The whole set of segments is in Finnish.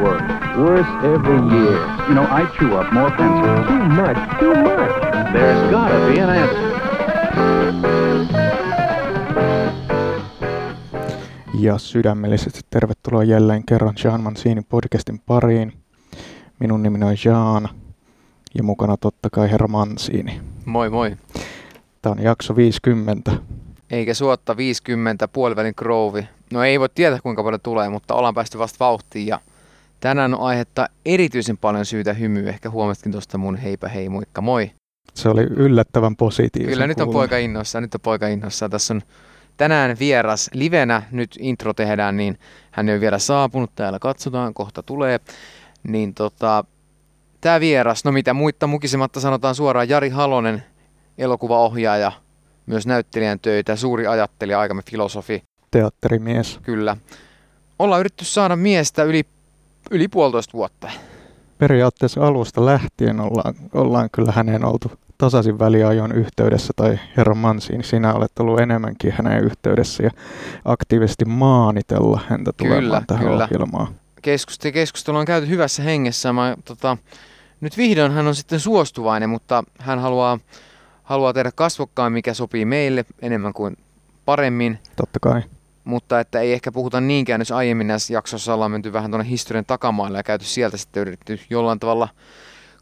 work. Worse every year. You know, I chew up more pencils. Too much, too much. There's gotta be an answer. Ja sydämellisesti tervetuloa jälleen kerran Jean Mancinin podcastin pariin. Minun nimeni on Jean ja mukana totta kai herra Mancini. Moi moi. Tämä on jakso 50. Eikä suotta 50 puolivälin Grove. No ei voi tietää kuinka paljon tulee, mutta ollaan päästy vasta vauhtiin ja tänään on aihetta erityisen paljon syytä hymyä. Ehkä huomasitkin tuosta mun heipä hei moikka moi. Se oli yllättävän positiivinen. Kyllä nyt on poika innossa, nyt on poika innossa. Tässä on tänään vieras livenä, nyt intro tehdään, niin hän ei ole vielä saapunut, täällä katsotaan, kohta tulee. Niin tota, tämä vieras, no mitä muitta mukisematta sanotaan suoraan, Jari Halonen, elokuvaohjaaja, myös näyttelijän töitä, suuri ajattelija, aikamme filosofi, Teatterimies. kyllä. Ollaan yritetty saada miestä yli, yli puolitoista vuotta. Periaatteessa alusta lähtien ollaan, ollaan kyllä häneen oltu tasaisin väliajoin yhteydessä, tai herra Mancini, sinä olet ollut enemmänkin hänen yhteydessä ja aktiivisesti maanitella häntä tulemaan Kyllä, tähän kyllä. ohjelmaan. Keskustelu, keskustelu on käyty hyvässä hengessä. Mä, tota, nyt vihdoin hän on sitten suostuvainen, mutta hän haluaa, haluaa tehdä kasvokkaan, mikä sopii meille enemmän kuin paremmin. Totta kai. Mutta että ei ehkä puhuta niinkään, jos aiemmin näissä jaksoissa ollaan menty vähän tuonne historian takamaille ja käyty sieltä sitten yritetty jollain tavalla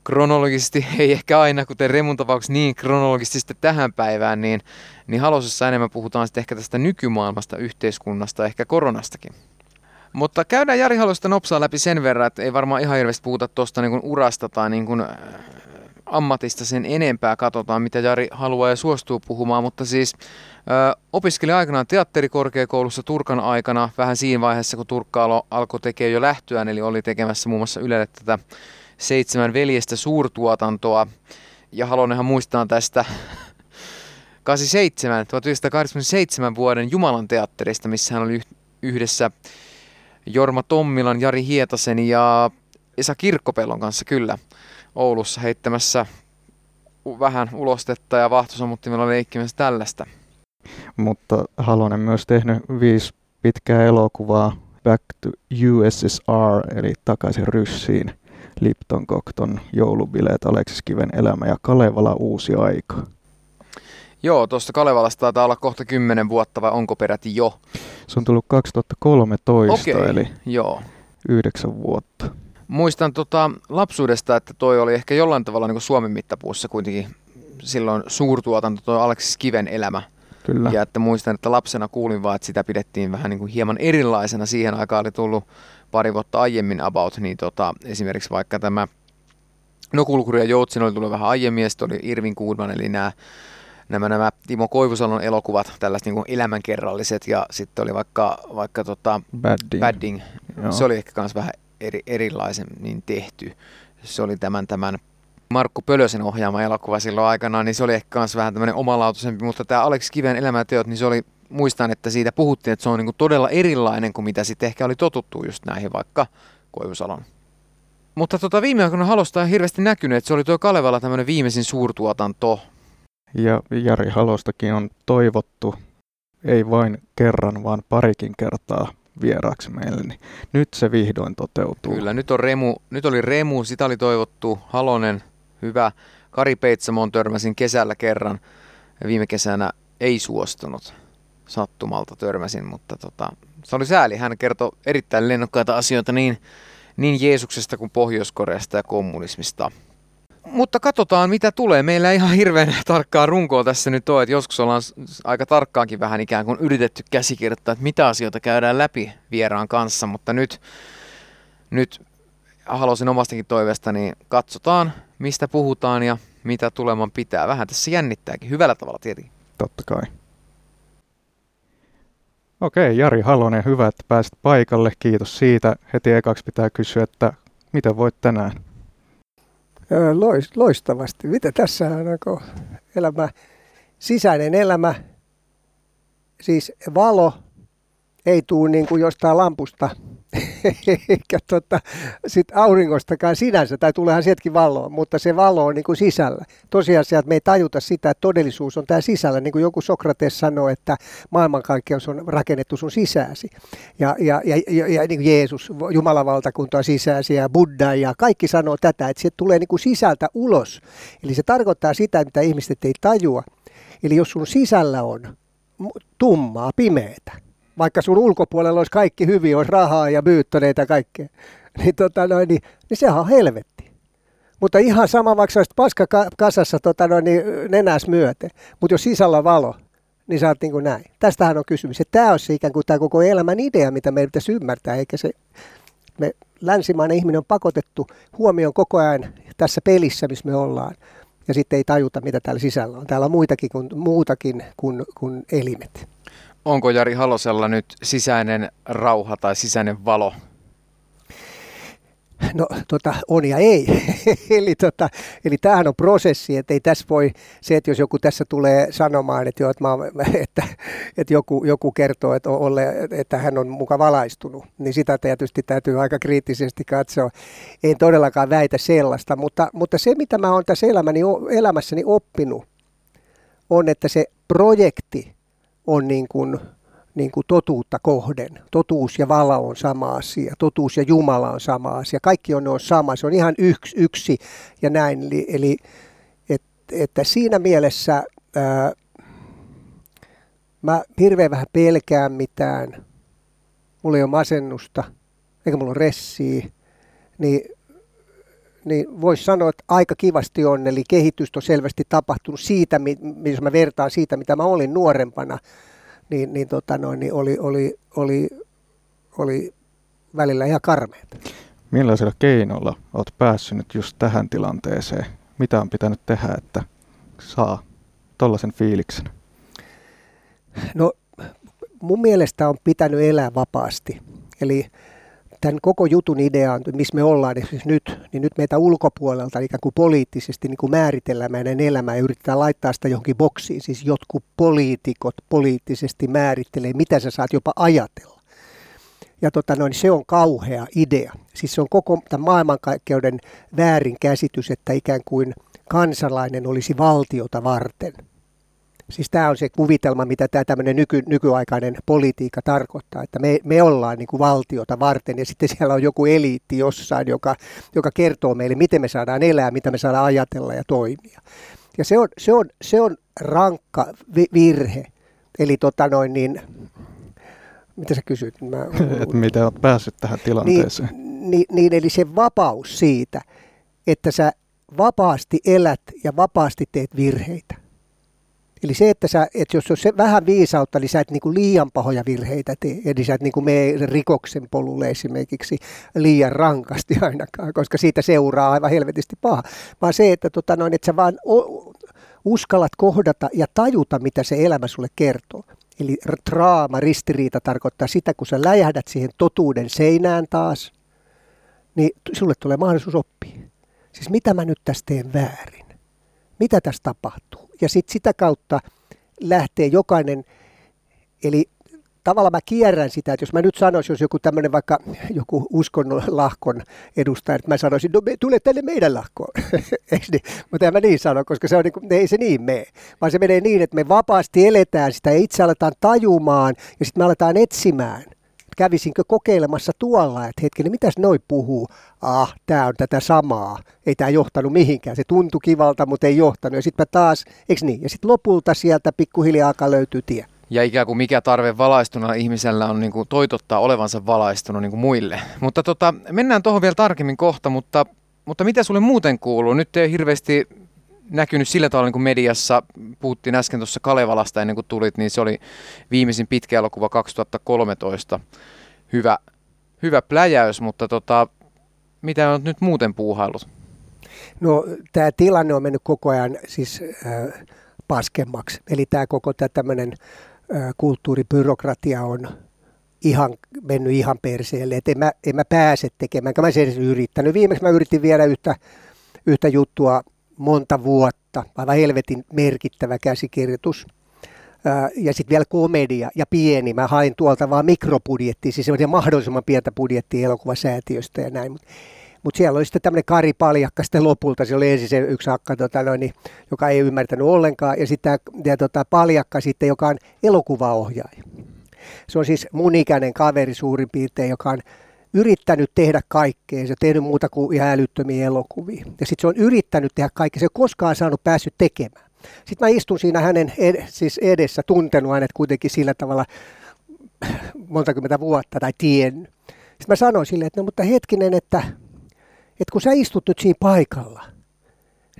kronologisesti, ei ehkä aina kuten Remun tapauksessa niin kronologisesti sitten tähän päivään, niin, niin halosessa enemmän puhutaan sitten ehkä tästä nykymaailmasta, yhteiskunnasta, ehkä koronastakin. Mutta käydään Jari Halosta nopsaa läpi sen verran, että ei varmaan ihan hirveästi puhuta tuosta niin urasta tai niin kuin, äh, ammatista sen enempää. Katsotaan, mitä Jari haluaa ja suostuu puhumaan, mutta siis opiskeli aikanaan teatterikorkeakoulussa Turkan aikana, vähän siinä vaiheessa, kun Turkka alkoi tekemään jo lähtöään, eli oli tekemässä muun muassa Ylelle tätä seitsemän veljestä suurtuotantoa. Ja Halonenhan muistaa tästä 87, 1987 vuoden Jumalan teatterista, missä hän oli yh- yhdessä Jorma Tommilan, Jari Hietasen ja Esa Kirkkopellon kanssa kyllä Oulussa heittämässä vähän ulostetta ja vahtosammuttimella leikkimässä tällaista. Mutta Halonen myös tehnyt viisi pitkää elokuvaa Back to USSR, eli takaisin Ryssiin, Lipton Kokton, joulubileet, Aleksis Kiven elämä ja Kalevala uusi aika. Joo, tuosta Kalevalasta taitaa olla kohta 10 vuotta vai onko peräti jo? Se on tullut 2013, Okei, eli joo. yhdeksän vuotta. Muistan tota lapsuudesta, että toi oli ehkä jollain tavalla niin kuin Suomen mittapuussa kuitenkin silloin suurtuotanto, toi Aleksis Kiven elämä. Kyllä. Ja että muistan, että lapsena kuulin vaan, että sitä pidettiin vähän niin kuin hieman erilaisena. Siihen aikaan oli tullut pari vuotta aiemmin about, niin tota, esimerkiksi vaikka tämä No Kulkuri ja Joutsen oli tullut vähän aiemmin, ja sitten oli Irvin Kuudman, eli nämä, nämä, nämä Timo Koivusalon elokuvat, tällaiset niin kuin elämänkerralliset, ja sitten oli vaikka, vaikka tota Badding. Badding, Joo. se oli ehkä myös vähän eri, erilaisen niin tehty. Se oli tämän, tämän Markku Pölösen ohjaama elokuva silloin aikanaan, niin se oli ehkä myös vähän tämmöinen omalautuisempi, mutta tämä Alex Kiven elämäteot, niin se oli, muistan, että siitä puhuttiin, että se on niin todella erilainen kuin mitä sitten ehkä oli totuttu just näihin vaikka Koivusalon. Mutta tota, viime aikoina halosta on hirveästi näkynyt, että se oli tuo Kalevala tämmöinen viimeisin suurtuotanto. Ja Jari Halostakin on toivottu, ei vain kerran, vaan parikin kertaa vieraaksi meille. Niin nyt se vihdoin toteutuu. Kyllä, nyt, on Remu, nyt oli Remu, sitä oli toivottu, Halonen, hyvä. Kari Peitsamon törmäsin kesällä kerran viime kesänä ei suostunut. Sattumalta törmäsin, mutta tota, se oli sääli. Hän kertoi erittäin lennokkaita asioita niin, niin Jeesuksesta kuin Pohjois-Koreasta ja kommunismista. Mutta katsotaan mitä tulee. Meillä ei ihan hirveän tarkkaa runkoa tässä nyt ole, että joskus ollaan aika tarkkaankin vähän ikään kuin yritetty käsikirjoittaa, että mitä asioita käydään läpi vieraan kanssa, mutta nyt, nyt halusin omastakin toiveesta, niin katsotaan mistä puhutaan ja mitä tuleman pitää. Vähän tässä jännittääkin, hyvällä tavalla tietenkin. Totta kai. Okei, Jari Halonen, hyvä, että pääsit paikalle. Kiitos siitä. Heti ekaksi pitää kysyä, että mitä voit tänään? Lois, loistavasti. Mitä tässä on onko elämä, sisäinen elämä, siis valo ei tuu niin kuin jostain lampusta eikä tota, sit auringostakaan sinänsä, tai tuleehan sieltäkin valoa, mutta se valo on niin kuin sisällä. Tosiasia, että me ei tajuta sitä, että todellisuus on tämä sisällä, niin kuin joku Sokrates sanoi, että maailmankaikkeus on rakennettu sun sisääsi. Ja, ja, ja, ja, ja niin kuin Jeesus, Jumalan valtakunta on sisääsi ja Buddha ja kaikki sanoo tätä, että se tulee niin kuin sisältä ulos. Eli se tarkoittaa sitä, mitä ihmiset ei tajua. Eli jos sun sisällä on tummaa, pimeätä, vaikka sun ulkopuolella olisi kaikki hyvin, olisi rahaa ja myyttöneitä kaikkea, niin, tota noin, niin, niin sehän on helvetti. Mutta ihan sama, vaikka olisit paska kasassa tota noin, niin nenäs myöten, mutta jos sisällä on valo, niin sä oot niin kuin näin. Tästähän on kysymys. Tämä on se ikään kuin tämä koko elämän idea, mitä meidän pitäisi ymmärtää, eikä se, me länsimainen ihminen on pakotettu huomioon koko ajan tässä pelissä, missä me ollaan. Ja sitten ei tajuta, mitä täällä sisällä on. Täällä on muitakin kuin, muutakin kuin, kuin elimet. Onko Jari Halosella nyt sisäinen rauha tai sisäinen valo? No tota, on ja ei. eli, tota, eli tämähän on prosessi, että ei tässä voi se, että jos joku tässä tulee sanomaan, että, jo, että, mä, että, että joku, joku kertoo, että, ole, että hän on muka valaistunut, niin sitä tietysti täytyy aika kriittisesti katsoa. En todellakaan väitä sellaista, mutta, mutta se mitä mä oon tässä elämäni, elämässäni oppinut, on, että se projekti on niin kuin, niin kuin totuutta kohden. Totuus ja vala on sama asia, totuus ja Jumala on sama asia. Kaikki on, on sama, se on ihan yksi, yksi ja näin. Eli, eli et, että siinä mielessä ää, mä hirveän vähän pelkään mitään. Mulla ei ole masennusta, eikä mulla ole ressiä. Niin niin voisi sanoa, että aika kivasti on, eli kehitystä on selvästi tapahtunut siitä, jos mä vertaan siitä, mitä mä olin nuorempana, niin, niin, tota noin, niin oli, oli, oli, oli välillä ihan karmeita. Millaisella keinolla olet päässyt nyt just tähän tilanteeseen? Mitä on pitänyt tehdä, että saa tollaisen fiiliksen? No mun mielestä on pitänyt elää vapaasti. Eli tämän koko jutun idea on, missä me ollaan siis nyt, niin nyt meitä ulkopuolelta ikään kuin poliittisesti niin kuin määritellään meidän elämää ja yritetään laittaa sitä johonkin boksiin. Siis jotkut poliitikot poliittisesti määrittelee, mitä sä saat jopa ajatella. Ja tota noin, se on kauhea idea. Siis se on koko tämän maailmankaikkeuden väärin käsitys, että ikään kuin kansalainen olisi valtiota varten – Siis tämä on se kuvitelma, mitä tämä tämmöinen nyky, nykyaikainen politiikka tarkoittaa, että me, me ollaan niin kuin valtiota varten ja sitten siellä on joku eliitti jossain, joka, joka kertoo meille, miten me saadaan elää, mitä me saadaan ajatella ja toimia. Ja se on, se on, se on rankka virhe. Eli tota noin niin, mitä sä kysyt? Mä, Et miten olet päässyt tähän tilanteeseen? Niin, niin, niin, eli se vapaus siitä, että sä vapaasti elät ja vapaasti teet virheitä. Eli se, että, sä, että jos on se vähän viisautta, niin sä et niinku liian pahoja virheitä tee. Eli sä et niinku mene rikoksen polulle esimerkiksi liian rankasti ainakaan, koska siitä seuraa aivan helvetisti paha. Vaan se, että, tota noin, että sä vaan uskallat kohdata ja tajuta, mitä se elämä sulle kertoo. Eli draama, ristiriita tarkoittaa sitä, kun sä läjähdät siihen totuuden seinään taas, niin sulle tulee mahdollisuus oppia. Siis mitä mä nyt tässä teen väärin? Mitä tässä tapahtuu? ja sitten sitä kautta lähtee jokainen, eli tavallaan mä kierrän sitä, että jos mä nyt sanoisin, jos joku tämmöinen vaikka joku uskonnon lahkon edustaja, että mä sanoisin, no me, tule tänne meidän lahkoon. niin? Mutta en mä niin sano, koska se on niin kuin, ei se niin mene. Vaan se menee niin, että me vapaasti eletään sitä ja itse aletaan tajumaan ja sitten me aletaan etsimään kävisinkö kokeilemassa tuolla, että hetkinen, mitäs noi puhuu? Ah, tämä on tätä samaa. Ei tämä johtanut mihinkään. Se tuntui kivalta, mutta ei johtanut. Ja sitten taas, eikö niin? Ja sitten lopulta sieltä pikkuhiljaa löytyy tie. Ja ikään kuin mikä tarve valaistuna ihmisellä on niin kuin toitottaa olevansa valaistunut niin kuin muille. Mutta tota, mennään tuohon vielä tarkemmin kohta, mutta, mutta mitä sulle muuten kuuluu? Nyt ei hirveästi näkynyt sillä tavalla niin kuin mediassa, puhuttiin äsken tuossa Kalevalasta ennen kuin tulit, niin se oli viimeisin pitkä elokuva 2013. Hyvä, hyvä pläjäys, mutta tota, mitä on nyt muuten puuhailut? No tämä tilanne on mennyt koko ajan siis äh, paskemmaksi. Eli tämä koko tämä tämmöinen äh, kulttuuribyrokratia on ihan mennyt ihan perseelle. Et en, mä, en mä pääse tekemään, mä sen yrittänyt. Viimeksi mä yritin viedä yhtä, yhtä juttua monta vuotta, aivan helvetin merkittävä käsikirjoitus ja sitten vielä komedia ja pieni. Mä hain tuolta vaan mikrobudjettia, siis semmoisia mahdollisimman pientä budjettia elokuvasäätiöstä ja näin. Mutta mut siellä oli sitten tämmöinen Kari Paljakka sitten lopulta. Se oli ensin se yksi akka, tota, noin, joka ei ymmärtänyt ollenkaan. Ja sitten ja, tota, Paljakka sitten, joka on elokuvaohjaaja. Se on siis mun ikäinen kaveri suurin piirtein, joka on yrittänyt tehdä kaikkea. Se on tehnyt muuta kuin ihan älyttömiä elokuvia. Ja sitten se on yrittänyt tehdä kaikkea. Se ei koskaan saanut päässyt tekemään. Sitten mä istun siinä hänen ed- siis edessä, tuntenut hänet kuitenkin sillä tavalla monta kymmentä vuotta tai tiennyt. Sitten mä sanoin sille, että no mutta hetkinen, että, että kun sä istut nyt siinä paikalla,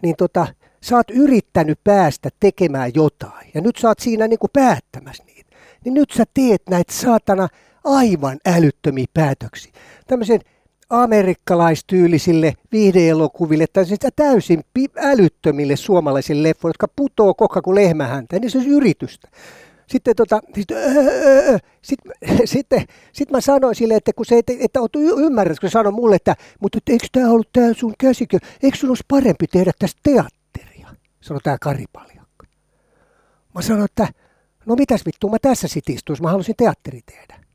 niin tota, sä oot yrittänyt päästä tekemään jotain ja nyt sä oot siinä niin kuin päättämässä niitä. Niin nyt sä teet näitä saatana aivan älyttömiä päätöksiä. Tämmöisen amerikkalaistyylisille viihdeelokuville tai täysin älyttömille suomalaisille leffoille, jotka putoo kokka kuin lehmähäntä, niin se on yritystä. Sitten, tota, sit, öö, sit, sitten sit mä sanoin sille, että kun se, että, että oot ymmärrät, kun sanoi mulle, että mutta eikö tämä ollut tämä sun käsikö, eikö sun olisi parempi tehdä tästä teatteria, sanoi tämä Karipaljakka. Mä sanoin, että no mitäs vittu, mä tässä sit istuisin, mä halusin teatteri tehdä.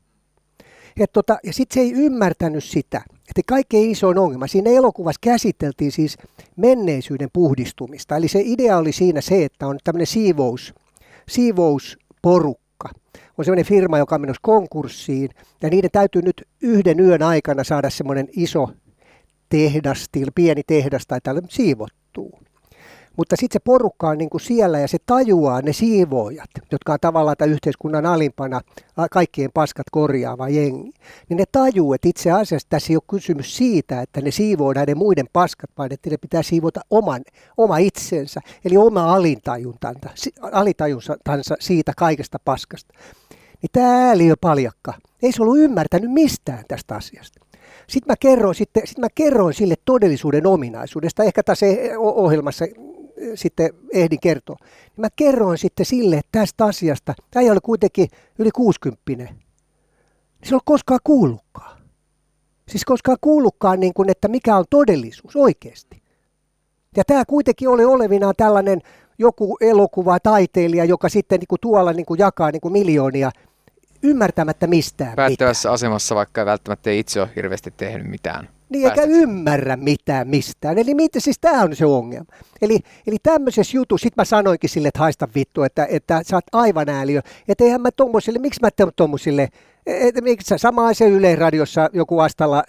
Ja, tota, ja sitten se ei ymmärtänyt sitä, että kaikkein isoin ongelma, siinä elokuvassa käsiteltiin siis menneisyyden puhdistumista. Eli se idea oli siinä se, että on tämmöinen siivous, siivousporukka. On sellainen firma, joka on menossa konkurssiin, ja niiden täytyy nyt yhden yön aikana saada semmoinen iso tehdas, pieni tehdas tai tällainen siivottuu. Mutta sitten se porukka on niin kuin siellä ja se tajuaa ne siivoojat, jotka on tavallaan tämän yhteiskunnan alimpana kaikkien paskat korjaava jengi. Niin ne tajuu, että itse asiassa tässä ei ole kysymys siitä, että ne siivoo näiden muiden paskat, vaan että ne pitää siivota oman, oma itsensä, eli oma alintajuntansa, alintajuntansa siitä kaikesta paskasta. Niin tämä ääliö paljakka ei se ollut ymmärtänyt mistään tästä asiasta. Sitten mä kerroin, sitten, sitten mä kerroin sille todellisuuden ominaisuudesta, ehkä tässä ohjelmassa sitten ehdin kertoa. Niin mä kerroin sitten sille tästä asiasta, tämä oli kuitenkin yli 60 niin se ei koskaan kuullutkaan. Siis koskaan kuullutkaan, niin kuin, että mikä on todellisuus oikeasti. Ja tämä kuitenkin oli olevinaan tällainen joku elokuva taiteilija, joka sitten niin kuin tuolla niin kuin jakaa niin kuin miljoonia ymmärtämättä mistään Päättävässä mitään. asemassa, vaikka välttämättä ei itse ole hirveästi tehnyt mitään. Niin eikä ymmärrä mitään mistään. Eli mitä siis tämä on se ongelma. Eli, eli tämmöisessä jutussa, sit mä sanoinkin sille, että haista vittu, että, että sä oot aivan ääliö. Että eihän mä tommosille, miksi mä teen tommosille, että miksi sama se Yle Radiossa joku astalla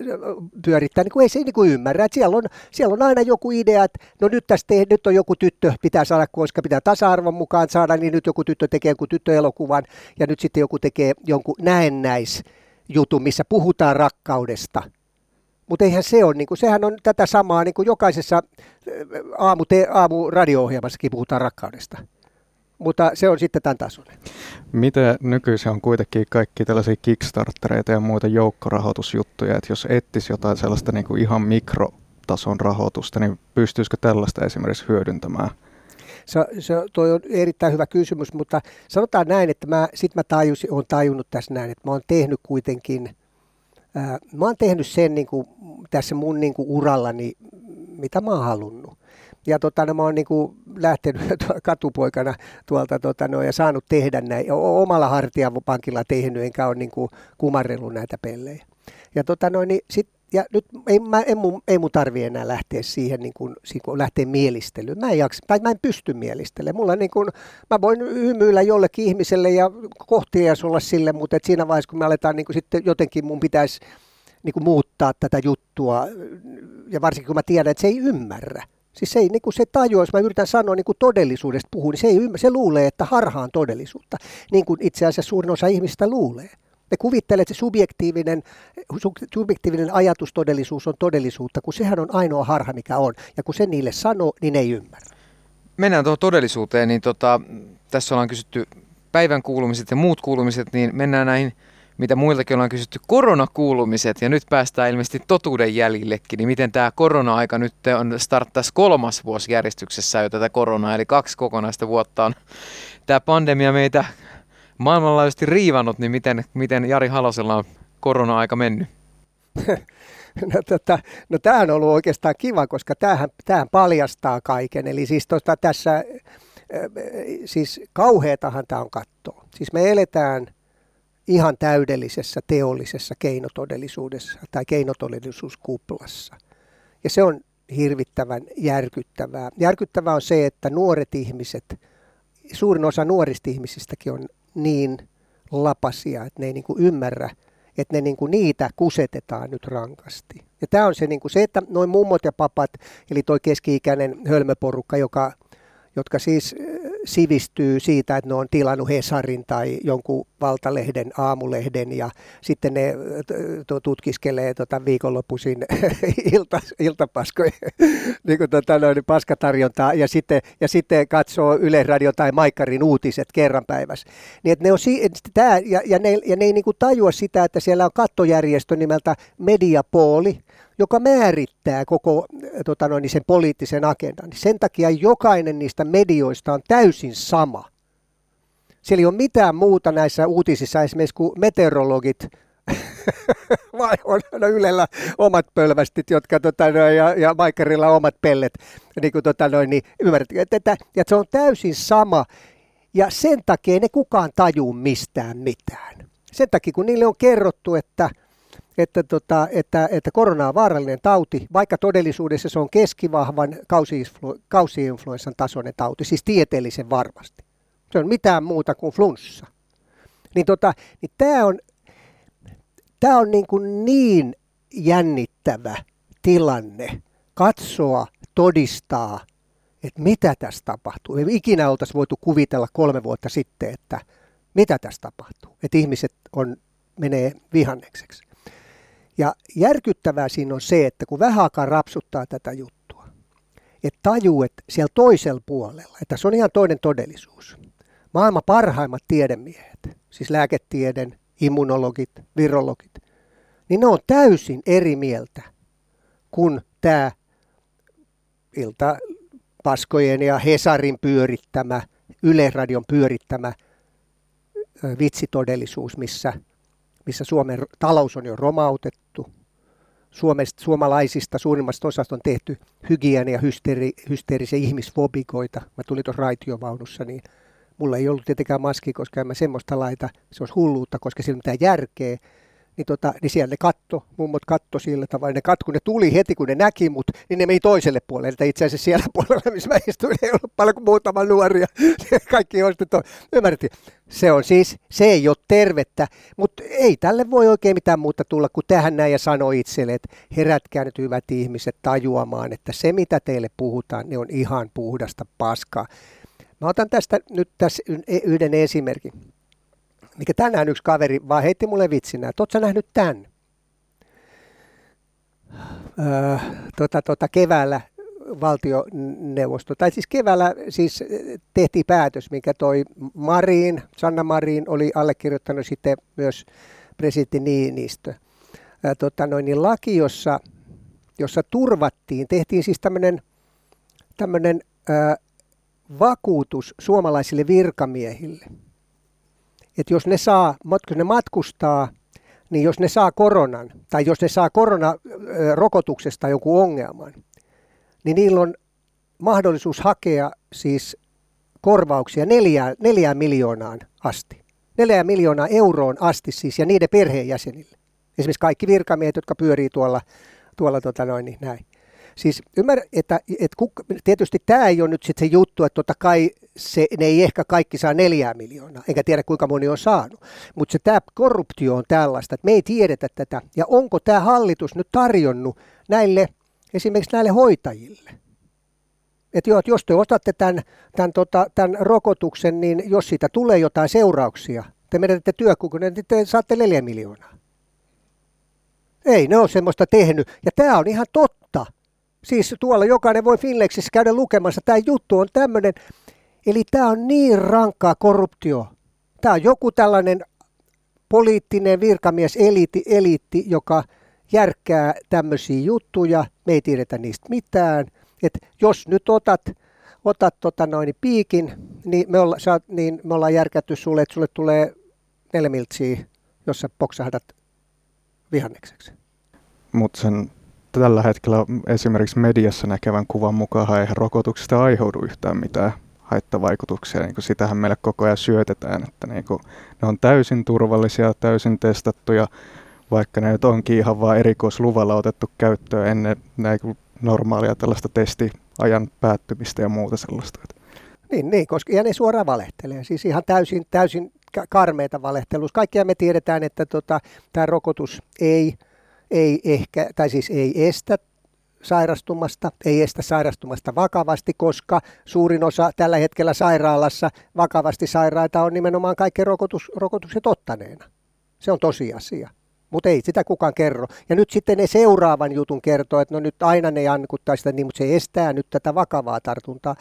pyörittää, niin kuin ei se niin kuin ymmärrä. Että siellä, on, siellä on aina joku idea, että no nyt, tästä, nyt on joku tyttö, pitää saada, koska pitää tasa-arvon mukaan saada, niin nyt joku tyttö tekee jonkun tyttöelokuvan ja nyt sitten joku tekee jonkun näennäis jutun, missä puhutaan rakkaudesta – mutta eihän se ole, niin kuin, sehän on tätä samaa, niin kuin jokaisessa aamu, te, aamu radio-ohjelmassakin puhutaan rakkaudesta. Mutta se on sitten tämän tasoinen. Miten nykyisin on kuitenkin kaikki tällaisia Kickstartereita ja muita joukkorahoitusjuttuja, että jos etsisi jotain sellaista niin kuin ihan mikrotason rahoitusta, niin pystyisikö tällaista esimerkiksi hyödyntämään? Se, se, toi on erittäin hyvä kysymys, mutta sanotaan näin, että mä, sit mä tajusin, olen tajunnut tässä näin, että mä oon tehnyt kuitenkin – mä oon tehnyt sen niin kuin, tässä mun niin kuin urallani, mitä mä oon halunnut. Ja tota, no, mä oon niin kuin lähtenyt katupoikana tuolta tota, no, ja saanut tehdä näin. Omalla hartiapankilla tehnyt, enkä ole niin kumarrellut näitä pellejä. Ja tota, no, niin sit ja nyt ei, mä, ei, mun, ei mun tarvi enää lähteä siihen, niin kuin, siihen kun lähteä mielistelyyn. Mä en, jaksa, tai mä en pysty mielistelemään. Mulla niin kuin, mä voin hymyillä jollekin ihmiselle ja kohtia olla sille, mutta et siinä vaiheessa, kun me aletaan niin kuin sitten jotenkin mun pitäisi niin muuttaa tätä juttua, ja varsinkin kun mä tiedän, että se ei ymmärrä. Siis se ei niin kuin se tajua, jos mä yritän sanoa niin kuin todellisuudesta puhua, niin se, ei se luulee, että harhaan todellisuutta, niin kuin itse asiassa suurin osa ihmistä luulee. Ne kuvittelee, että se subjektiivinen, subjektiivinen ajatustodellisuus on todellisuutta, kun sehän on ainoa harha, mikä on. Ja kun se niille sanoo, niin ne ei ymmärrä. Mennään tuohon todellisuuteen, niin tota, tässä ollaan kysytty päivän kuulumiset ja muut kuulumiset, niin mennään näihin, mitä muiltakin ollaan kysytty, koronakuulumiset. Ja nyt päästään ilmeisesti totuuden jäljillekin, niin miten tämä korona-aika nyt on starttaisi kolmas vuosi järjestyksessä jo tätä koronaa, eli kaksi kokonaista vuotta on tämä pandemia meitä maailmanlaajuisesti riivannut, niin miten, miten Jari Halosella on korona-aika mennyt? No, tota, no tämähän on ollut oikeastaan kiva, koska tämähän, tämähän paljastaa kaiken. Eli siis tosta, tässä siis kauheatahan tämä on kattoa. Siis me eletään ihan täydellisessä teollisessa keinotodellisuudessa tai keinotodellisuuskuplassa. Ja se on hirvittävän järkyttävää. Järkyttävää on se, että nuoret ihmiset, suurin osa nuorista ihmisistäkin on niin lapasia, että ne ei niin kuin ymmärrä, että ne niin kuin niitä kusetetaan nyt rankasti. Ja tämä on se, niin kuin se, että noin mummot ja papat, eli toi keski-ikäinen hölmöporukka, joka jotka siis sivistyy siitä, että ne on tilannut Hesarin tai jonkun valtalehden, aamulehden ja sitten ne tutkiskelee tota viikonloppuisin ilta, iltapaskoja, niin kuin tota noin, paskatarjontaa ja sitten, ja sitten katsoo Yle Radio tai Maikkarin uutiset kerran päivässä. Niin ne on, tää, ja, ja, ne, ja ne ei niin kuin tajua sitä, että siellä on kattojärjestö nimeltä Mediapooli, joka määrittää koko tota noin, sen poliittisen agendan. Sen takia jokainen niistä medioista on täysin sama. Siellä ei ole mitään muuta näissä uutisissa esimerkiksi kuin meteorologit vai on no Ylellä omat pölvästit, jotka tota, no, ja, ja Maikkarilla omat pellet, niin kuin tota, no, niin ymmärrät, että, että se on täysin sama, ja sen takia ne kukaan tajuu mistään mitään. Sen takia, kun niille on kerrottu, että – että, tota, että, että korona on vaarallinen tauti, vaikka todellisuudessa se on keskivahvan kausi-influenssan tasoinen tauti, siis tieteellisen varmasti. Se on mitään muuta kuin flunssa. Niin, tota, niin tämä on, tää on niin, kuin niin jännittävä tilanne katsoa, todistaa, että mitä tässä tapahtuu. Ei ikinä oltaisi voitu kuvitella kolme vuotta sitten, että mitä tässä tapahtuu. Että ihmiset on, menee vihannekseksi. Ja järkyttävää siinä on se, että kun vähän aikaa rapsuttaa tätä juttua, että tajuu, että siellä toisella puolella, että se on ihan toinen todellisuus. Maailman parhaimmat tiedemiehet, siis lääketieden, immunologit, virologit, niin ne on täysin eri mieltä kuin tämä ilta Paskojen ja Hesarin pyörittämä, Yle-radion pyörittämä vitsitodellisuus, missä missä Suomen talous on jo romautettu. Suomesta, suomalaisista suurimmasta osasta on tehty hygienia ja hysteeri, hysteerisiä ihmisfobikoita. Mä tulin tuossa raitiovaunussa, niin mulla ei ollut tietenkään maski, koska en mä semmoista laita. Se olisi hulluutta, koska sillä mitään järkeä niin, tota, niin siellä ne katto, mummot katto sillä tavalla. Ne katto, kun ne tuli heti, kun ne näki mut, niin ne meni toiselle puolelle. Että itse asiassa siellä puolella, missä mä istuin, ei ollut paljon kuin muutama nuoria. Kaikki sitten, ymmärrettiin. Se on siis, se ei ole tervettä, mutta ei tälle voi oikein mitään muuta tulla kuin tähän näin ja sanoi itselle, että herätkää nyt hyvät ihmiset tajuamaan, että se mitä teille puhutaan, ne on ihan puhdasta paskaa. Mä otan tästä nyt tässä yhden esimerkin mikä tänään yksi kaveri vaan heitti mulle vitsinä, että sä nähnyt tämän? Öö, tota, tota, keväällä valtioneuvosto, tai siis keväällä siis tehtiin päätös, mikä toi Marin, Sanna Marin oli allekirjoittanut sitten myös presidentti Niinistö. Ää, tota, noin, niin laki, jossa, jossa turvattiin, tehtiin siis tämmöinen tämmöinen vakuutus suomalaisille virkamiehille – että jos ne saa, kun ne matkustaa, niin jos ne saa koronan, tai jos ne saa koronarokotuksesta jonkun ongelman, niin niillä on mahdollisuus hakea siis korvauksia neljään, neljään miljoonaan asti. Neljään miljoonaa euroon asti siis, ja niiden perheenjäsenille. Esimerkiksi kaikki virkamiehet, jotka pyörii tuolla, tuolla tota noin, niin näin. Siis ymmärrä, että, että kuk, tietysti tämä ei ole nyt sitten se juttu, että totta kai se, ne ei ehkä kaikki saa neljää miljoonaa, enkä tiedä kuinka moni on saanut. Mutta se tämä korruptio on tällaista, että me ei tiedetä tätä. Ja onko tämä hallitus nyt tarjonnut näille, esimerkiksi näille hoitajille, että joo, että jos te otatte tämän, tämän, tota, tämän rokotuksen, niin jos siitä tulee jotain seurauksia, te menetätte työkykyinen, niin te saatte neljä miljoonaa. Ei ne ole semmoista tehnyt. Ja tämä on ihan totta. Siis tuolla jokainen voi Finlexissä käydä lukemassa. Tämä juttu on tämmöinen, eli tämä on niin rankkaa korruptio. Tämä on joku tällainen poliittinen virkamies eliitti, eliitti joka järkkää tämmöisiä juttuja. Me ei tiedetä niistä mitään. Et jos nyt otat, otat tota noin, piikin, niin me, olla, saat, niin me ollaan järkätty sulle, että sulle tulee neljä miltsiä, jos sä poksahdat vihannekseksi. Mutta sen tällä hetkellä esimerkiksi mediassa näkevän kuvan mukaan eihän rokotuksesta aiheudu yhtään mitään haittavaikutuksia. Niin kuin sitähän meille koko ajan syötetään, että niin kuin ne on täysin turvallisia, täysin testattuja, vaikka ne nyt onkin ihan vaan erikoisluvalla otettu käyttöön ennen näin normaalia tällaista testiajan päättymistä ja muuta sellaista. Niin, niin koska, ja ne suoraan valehtelee. Siis ihan täysin, täysin karmeita valehtelua. Kaikkia me tiedetään, että tota, tämä rokotus ei, ei ehkä, tai siis ei estä sairastumasta, ei estä sairastumasta vakavasti, koska suurin osa tällä hetkellä sairaalassa vakavasti sairaita on nimenomaan kaikki rokotus, rokotukset ottaneena. Se on tosiasia. Mutta ei sitä kukaan kerro. Ja nyt sitten ne seuraavan jutun kertoo, että no nyt aina ne jankuttaa sitä niin, mutta se estää nyt tätä vakavaa tartuntaa.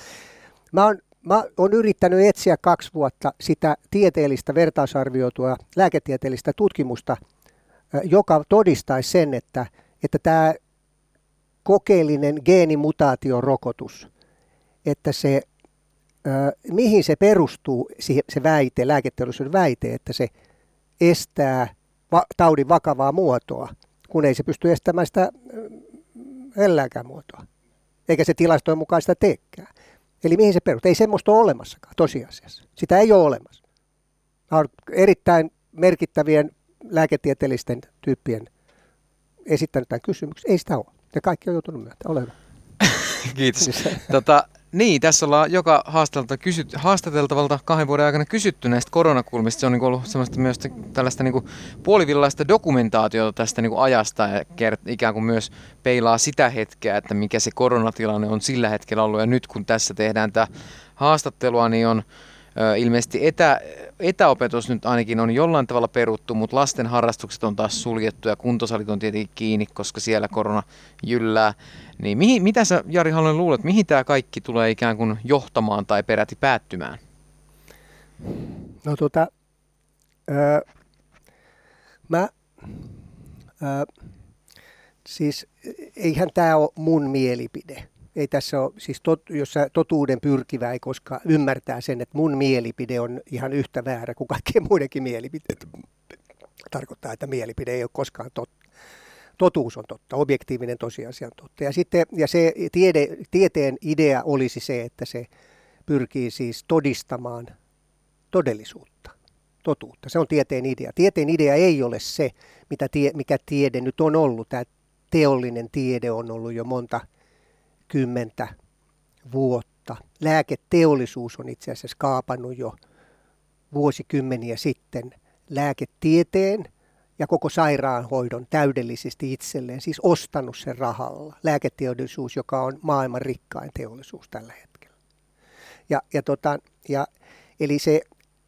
Mä oon, mä oon yrittänyt etsiä kaksi vuotta sitä tieteellistä vertausarvioitua lääketieteellistä tutkimusta, joka todistaisi sen, että, että tämä kokeellinen geenimutaatiorokotus, että se, mihin se perustuu, se väite, lääketeollisuuden väite, että se estää taudin vakavaa muotoa, kun ei se pysty estämään sitä ellääkään muotoa. Eikä se tilastojen mukaan sitä teekään. Eli mihin se perustuu? Ei semmoista ole olemassakaan tosiasiassa. Sitä ei ole olemassa. Nämä on erittäin merkittävien lääketieteellisten tyyppien esittänyt tämän kysymyksen. Ei sitä ole. Ja kaikki on joutunut myötä. Ole hyvä. Kiitos. tota, niin, tässä ollaan joka haastateltavalta, kysyt, haastateltavalta kahden vuoden aikana kysytty näistä koronakulmista. Se on niin ollut semmoista myös tällaista niin puolivillaista dokumentaatiota tästä niin ajasta ja kert, ikään kuin myös peilaa sitä hetkeä, että mikä se koronatilanne on sillä hetkellä ollut. Ja nyt kun tässä tehdään tämä haastattelua, niin on ilmeisesti etä, etäopetus nyt ainakin on jollain tavalla peruttu, mutta lasten harrastukset on taas suljettu ja kuntosalit on tietenkin kiinni, koska siellä korona jyllää. Niin mihin, mitä sä Jari Halonen luulet, mihin tämä kaikki tulee ikään kuin johtamaan tai peräti päättymään? No tota, öö, mä, öö, siis eihän tämä ole mun mielipide ei tässä ole, siis tot, jos totuuden pyrkivä ei koskaan ymmärtää sen, että mun mielipide on ihan yhtä väärä kuin kaikkien muidenkin mielipiteet. Tarkoittaa, että mielipide ei ole koskaan totta. Totuus on totta, objektiivinen tosiasia on totta. Ja, sitten, ja se tiede, tieteen idea olisi se, että se pyrkii siis todistamaan todellisuutta, totuutta. Se on tieteen idea. Tieteen idea ei ole se, mitä tie, mikä tiede nyt on ollut. Tämä teollinen tiede on ollut jo monta kymmentä vuotta. Lääketeollisuus on itse asiassa kaapannut jo vuosikymmeniä sitten lääketieteen ja koko sairaanhoidon täydellisesti itselleen, siis ostanut sen rahalla. Lääketeollisuus, joka on maailman rikkain teollisuus tällä hetkellä. Ja, ja, tota, ja, eli se,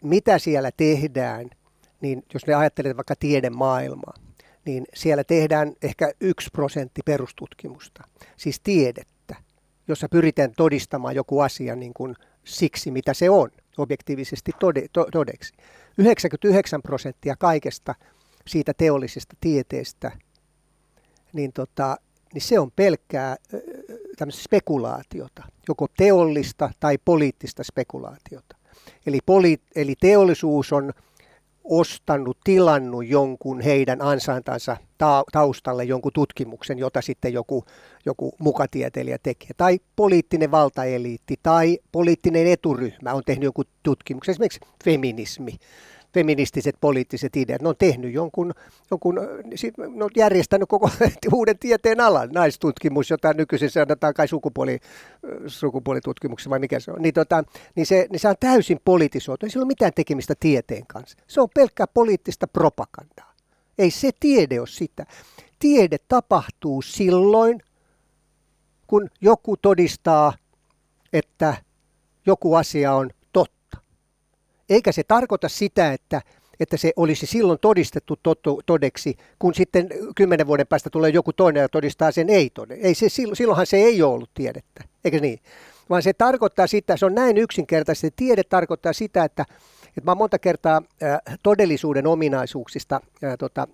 mitä siellä tehdään, niin jos ne ajattelee vaikka tiedemaailmaa, niin siellä tehdään ehkä yksi prosentti perustutkimusta, siis tiedettä jossa pyritään todistamaan joku asia niin kuin siksi, mitä se on, objektiivisesti tode, to, todeksi. 99 prosenttia kaikesta siitä teollisesta tieteestä, niin, tota, niin se on pelkkää spekulaatiota, joko teollista tai poliittista spekulaatiota. Eli, poli, eli teollisuus on ostanut, tilannut jonkun heidän ansaintansa taustalle jonkun tutkimuksen, jota sitten joku, joku mukatieteilijä tekee. Tai poliittinen valtaeliitti tai poliittinen eturyhmä on tehnyt jonkun tutkimuksen, esimerkiksi feminismi feministiset poliittiset ideat. Ne on tehnyt jonkun, jonkun ne on järjestänyt koko uuden tieteen alan, naistutkimus, jota nykyisin sanotaan kai sukupuoli, sukupuolitutkimuksessa vai mikä se on. Niin, tota, niin, se, niin se on täysin politisoitu, ei sillä ole mitään tekemistä tieteen kanssa. Se on pelkkää poliittista propagandaa. Ei se tiede ole sitä. Tiede tapahtuu silloin, kun joku todistaa, että joku asia on eikä se tarkoita sitä, että, että se olisi silloin todistettu totu, todeksi, kun sitten kymmenen vuoden päästä tulee joku toinen ja todistaa sen ei tode. Ei se, silloinhan se ei ole ollut tiedettä, eikö niin? Vaan se tarkoittaa sitä, se on näin yksinkertaisesti, tiede tarkoittaa sitä, että, että mä oon monta kertaa äh, todellisuuden ominaisuuksista äh, tota,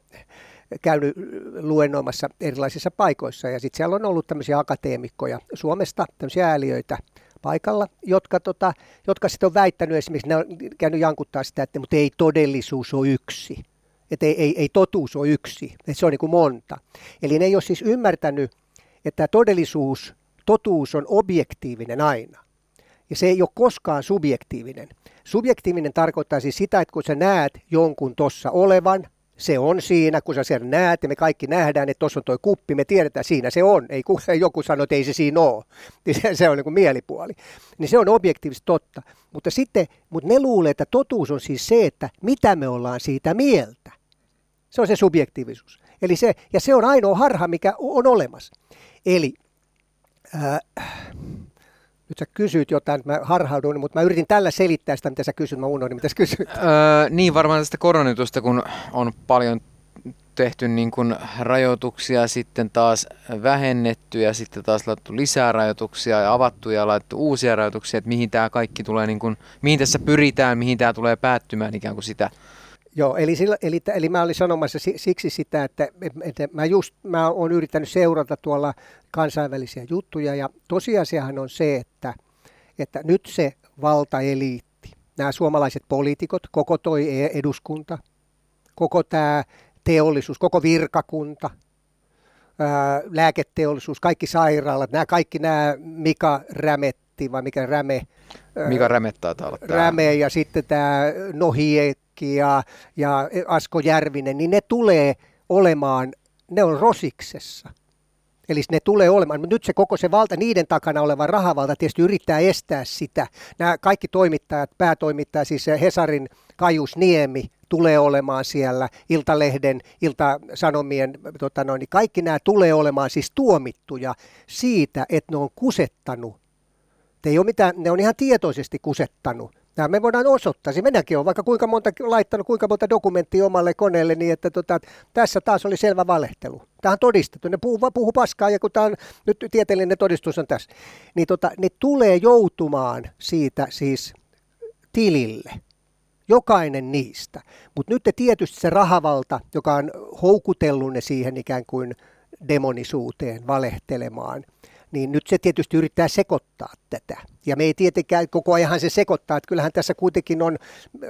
käynyt luennoimassa erilaisissa paikoissa ja sitten siellä on ollut tämmöisiä akateemikkoja Suomesta, tämmöisiä ääliöitä, paikalla, jotka, tota, jotka sitten on väittänyt esimerkiksi, ne on käynyt jankuttaa sitä, että mutta ei todellisuus ole yksi. Että ei, ei, ei totuus ole yksi, että se on niin kuin monta. Eli ne ei ole siis ymmärtänyt, että todellisuus, totuus on objektiivinen aina. Ja se ei ole koskaan subjektiivinen. Subjektiivinen tarkoittaa siis sitä, että kun sä näet jonkun tossa olevan, se on siinä, kun sä siellä näet ja me kaikki nähdään, että tuossa on toi kuppi, me tiedetään, siinä se on. Ei kun joku sano, että ei se siinä ole. Niin se, se on niin kuin mielipuoli. Niin se on objektiivisesti totta. Mutta sitten, mutta ne luulee, että totuus on siis se, että mitä me ollaan siitä mieltä. Se on se subjektiivisuus. Eli se, ja se on ainoa harha, mikä on olemassa. Eli ää, nyt sä kysyit jotain, mä harhaudun, mutta mä yritin tällä selittää sitä, mitä sä kysyt, mä unohdin, mitä sä kysyit. Öö, niin, varmaan tästä koronajutusta, kun on paljon tehty niin kuin rajoituksia, sitten taas vähennetty ja sitten taas laittu lisää rajoituksia ja avattu ja laittu uusia rajoituksia, että mihin tämä kaikki tulee, niin kuin, mihin tässä pyritään, mihin tämä tulee päättymään ikään kuin sitä. Joo, eli, sillä, eli, eli mä olin sanomassa siksi sitä, että, että mä just mä oon yrittänyt seurata tuolla kansainvälisiä juttuja ja tosiasiahan on se, että, että nyt se valtaeliitti, nämä suomalaiset poliitikot, koko toi e-, eduskunta, koko tämä teollisuus, koko virkakunta, ää, lääketeollisuus, kaikki sairaalat, nämä kaikki nämä Mika Rämetti vai mikä Räme. Mika Rämettaa olla Räme ja sitten tämä Nohiekki ja, ja Asko Järvinen, niin ne tulee olemaan, ne on rosiksessa. Eli ne tulee olemaan, mutta nyt se koko se valta, niiden takana oleva rahavalta tietysti yrittää estää sitä. Nämä kaikki toimittajat, päätoimittaja, siis Hesarin Kajus Niemi tulee olemaan siellä, Iltalehden, Ilta-Sanomien, tota noin, niin kaikki nämä tulee olemaan siis tuomittuja siitä, että ne on kusettanut. Ei ole mitään, ne on ihan tietoisesti kusettanut Nämä me voidaan osoittaa. Se minäkin olen vaikka kuinka monta laittanut kuinka monta dokumenttia omalle koneelle, niin että tota, tässä taas oli selvä valehtelu. Tämä on todistettu. Ne puhuu, puhuu paskaa ja kun tämä on, nyt tieteellinen todistus on tässä. Niin tota, ne tulee joutumaan siitä siis tilille. Jokainen niistä. Mutta nyt tietysti se rahavalta, joka on houkutellut ne siihen ikään kuin demonisuuteen, valehtelemaan, niin nyt se tietysti yrittää sekoittaa tätä. Ja me ei tietenkään koko ajan se sekoittaa, että kyllähän tässä kuitenkin on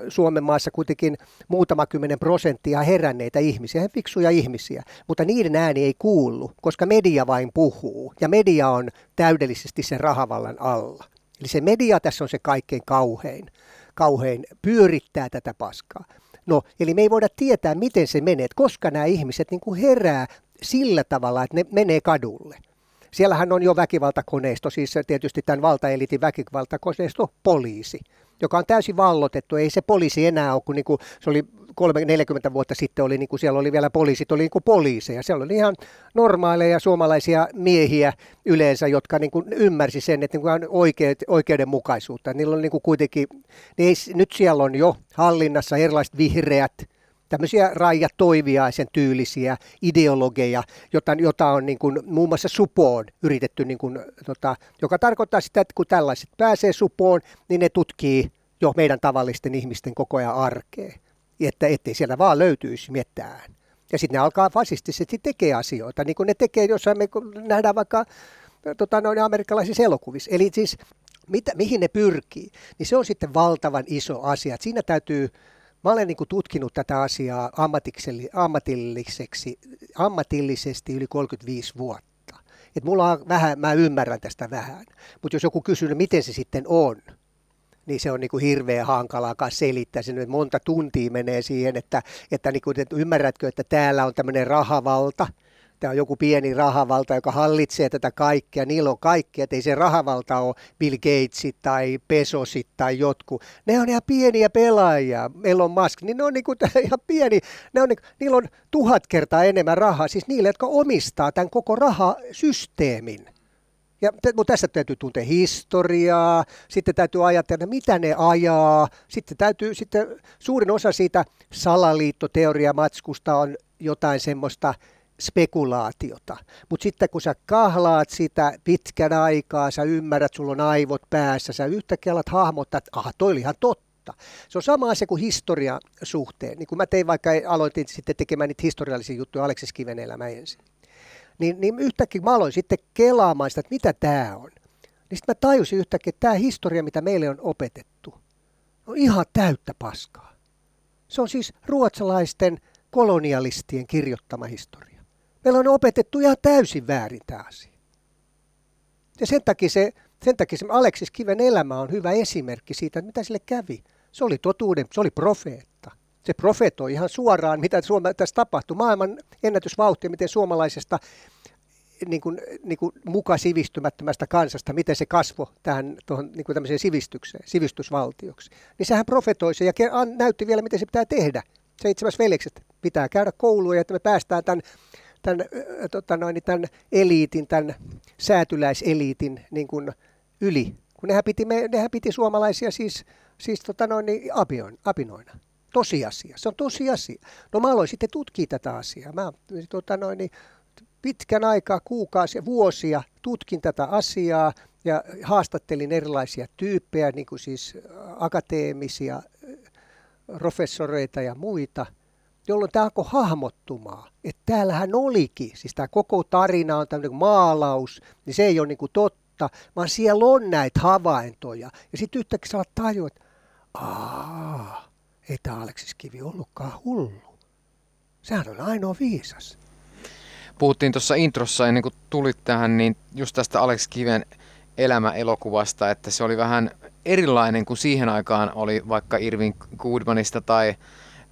Suomen maassa kuitenkin muutama kymmenen prosenttia heränneitä ihmisiä, fiksuja ihmisiä, mutta niiden ääni ei kuulu, koska media vain puhuu ja media on täydellisesti sen rahavallan alla. Eli se media tässä on se kaikkein kauhein, kauhein pyörittää tätä paskaa. No, eli me ei voida tietää, miten se menee, että koska nämä ihmiset niin kuin herää sillä tavalla, että ne menee kadulle – Siellähän on jo väkivaltakoneisto, siis tietysti tämän valtaelitin väkivaltakoneisto poliisi, joka on täysin vallotettu. Ei se poliisi enää ole, kun niin kuin se oli 30-40 vuotta sitten, oli, niin kuin siellä oli vielä poliisit, oli niin kuin poliiseja. Siellä oli ihan normaaleja suomalaisia miehiä yleensä, jotka niin kuin ymmärsi sen, että niin kuin on oikeud, oikeudenmukaisuutta. Niillä on niin kuin kuitenkin, niin ei, nyt siellä on jo hallinnassa erilaiset vihreät, tämmöisiä Raija Toiviaisen tyylisiä ideologeja, jota, jota on niin kuin, muun muassa supoon yritetty, niin kuin, tota, joka tarkoittaa sitä, että kun tällaiset pääsee supoon, niin ne tutkii jo meidän tavallisten ihmisten koko ajan arkea, että ettei siellä vaan löytyisi mitään. Ja sitten ne alkaa fasistisesti tekee asioita, niin kuin ne tekee jossain, me nähdään vaikka tota, noin amerikkalaisissa elokuvissa. Eli siis mitä, mihin ne pyrkii, niin se on sitten valtavan iso asia. Siinä täytyy Mä olen niin kuin tutkinut tätä asiaa ammatilliseksi, ammatillisesti yli 35 vuotta. Et mulla on vähän, mä ymmärrän tästä vähän. Mutta jos joku kysyy, miten se sitten on, niin se on niin kuin hirveän hankalaa selittää. Sen, että monta tuntia menee siihen, että, että, niin kuin, että ymmärrätkö, että täällä on tämmöinen rahavalta – tämä on joku pieni rahavalta, joka hallitsee tätä kaikkea. Niillä on kaikkea, että ei se rahavalta ole Bill Gatesit tai Pesosit tai jotkut. Ne on ihan pieniä pelaajia, Elon Musk, niin ne on niinku ihan pieni. Ne on niinku, niillä on tuhat kertaa enemmän rahaa, siis niille, jotka omistaa tämän koko rahasysteemin. Ja, mutta tässä täytyy tuntea historiaa, sitten täytyy ajatella, mitä ne ajaa, sitten täytyy, sitten suurin osa siitä salaliittoteoriamatskusta on jotain semmoista spekulaatiota. Mutta sitten kun sä kahlaat sitä pitkän aikaa, sä ymmärrät, sulla on aivot päässä, sä yhtäkkiä alat hahmottaa, että aha, toi oli ihan totta. Se on sama asia kuin historian suhteen. Niin kun mä tein vaikka, aloitin sitten tekemään niitä historiallisia juttuja Aleksis Kiven elämä ensin. Niin, niin yhtäkkiä mä aloin sitten kelaamaan sitä, että mitä tämä on. Niin sitten mä tajusin yhtäkkiä, että tämä historia, mitä meille on opetettu, on ihan täyttä paskaa. Se on siis ruotsalaisten kolonialistien kirjoittama historia. Meillä on opetettu ihan täysin väärin tämä asia. Ja sen takia se Sen takia se Aleksis Kiven elämä on hyvä esimerkki siitä, että mitä sille kävi. Se oli totuuden, se oli profeetta. Se profetoi ihan suoraan, mitä Suome, tässä tapahtui. Maailman ennätysvauhtia, miten suomalaisesta niin kuin, niin kuin muka sivistymättömästä kansasta, miten se kasvoi tähän tuohon, niin kuin tämmöiseen sivistykseen, sivistysvaltioksi. Niin sehän profetoi se ja näytti vielä, miten se pitää tehdä. Seitsemäs veljekset pitää käydä kouluun ja että me päästään tämän, tämän, tota noin, tämän eliitin, tämän säätyläiseliitin niin kuin yli. Kun nehän piti, me, nehän piti suomalaisia siis, siis tota noin, niin apioin, apinoina. Tosiasia. Se on tosiasia. No mä aloin sitten tutkia tätä asiaa. Mä tota noin, niin, pitkän aikaa, kuukausia, vuosia tutkin tätä asiaa ja haastattelin erilaisia tyyppejä, niin kuin siis akateemisia, professoreita ja muita, jolloin tämä alkoi hahmottumaan, että täällähän olikin, siis tämä koko tarina on tämmöinen maalaus, niin se ei ole niin kuin totta, vaan siellä on näitä havaintoja. Ja sitten yhtäkkiä sä tajua, että aah, ei tämä Aleksis Kivi ollutkaan hullu. Sehän on ainoa viisas puhuttiin tuossa introssa ennen kuin tulit tähän, niin just tästä Alex Kiven elämäelokuvasta, että se oli vähän erilainen kuin siihen aikaan oli vaikka Irvin Goodmanista tai,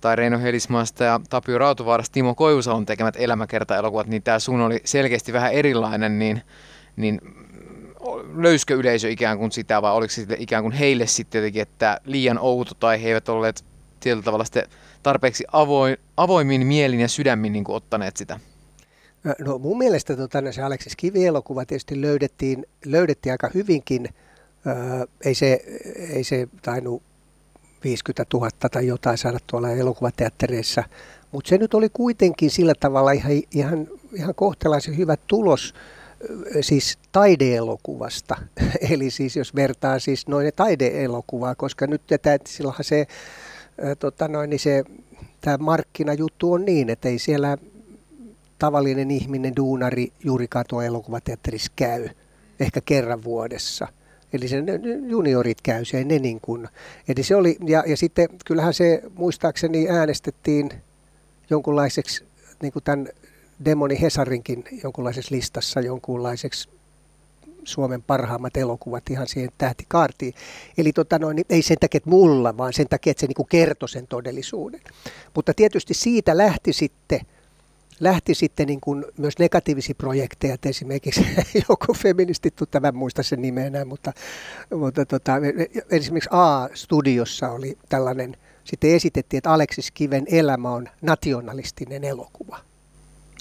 tai Reino Helismaasta ja Tapio Rautuvaarasta Timo Koivusalon tekemät elämäkerta-elokuvat, niin tämä sun oli selkeästi vähän erilainen, niin, niin löyskö yleisö ikään kuin sitä vai oliko se ikään kuin heille sitten jotenkin, että liian outo tai he eivät olleet tietyllä tavalla sitten tarpeeksi avoin, avoimin mielin ja sydämin niin kuin ottaneet sitä? No mun mielestä tota, se Aleksis Kivi-elokuva tietysti löydettiin, löydettiin aika hyvinkin. Öö, ei, se, ei se tainnut 50 000 tai jotain saada tuolla elokuvateattereissa, mutta se nyt oli kuitenkin sillä tavalla ihan, ihan, ihan kohtelaisen hyvä tulos siis taideelokuvasta. Eli siis jos vertaa siis noin taideelokuvaa, koska nyt tätä, silloinhan se, tota noin, niin se tämä markkinajuttu on niin, että ei siellä tavallinen ihminen, duunari, juuri katoa elokuvateatterissa käy, ehkä kerran vuodessa. Eli se juniorit käy se, ne niin kuin. Eli se oli, ja, ja sitten kyllähän se muistaakseni äänestettiin jonkunlaiseksi, niin kuin tämän Demoni Hesarinkin jonkunlaisessa listassa jonkunlaiseksi Suomen parhaimmat elokuvat ihan siihen tähtikaartiin. Eli tota noin, niin ei sen takia, että mulla, vaan sen takia, että se niin kertoi sen todellisuuden. Mutta tietysti siitä lähti sitten lähti sitten niin kuin myös negatiivisia projekteja, että esimerkiksi joku feministi, tämän muista sen nimeä enää, mutta, mutta tota, esimerkiksi A-studiossa oli tällainen, sitten esitettiin, että Aleksis Kiven elämä on nationalistinen elokuva.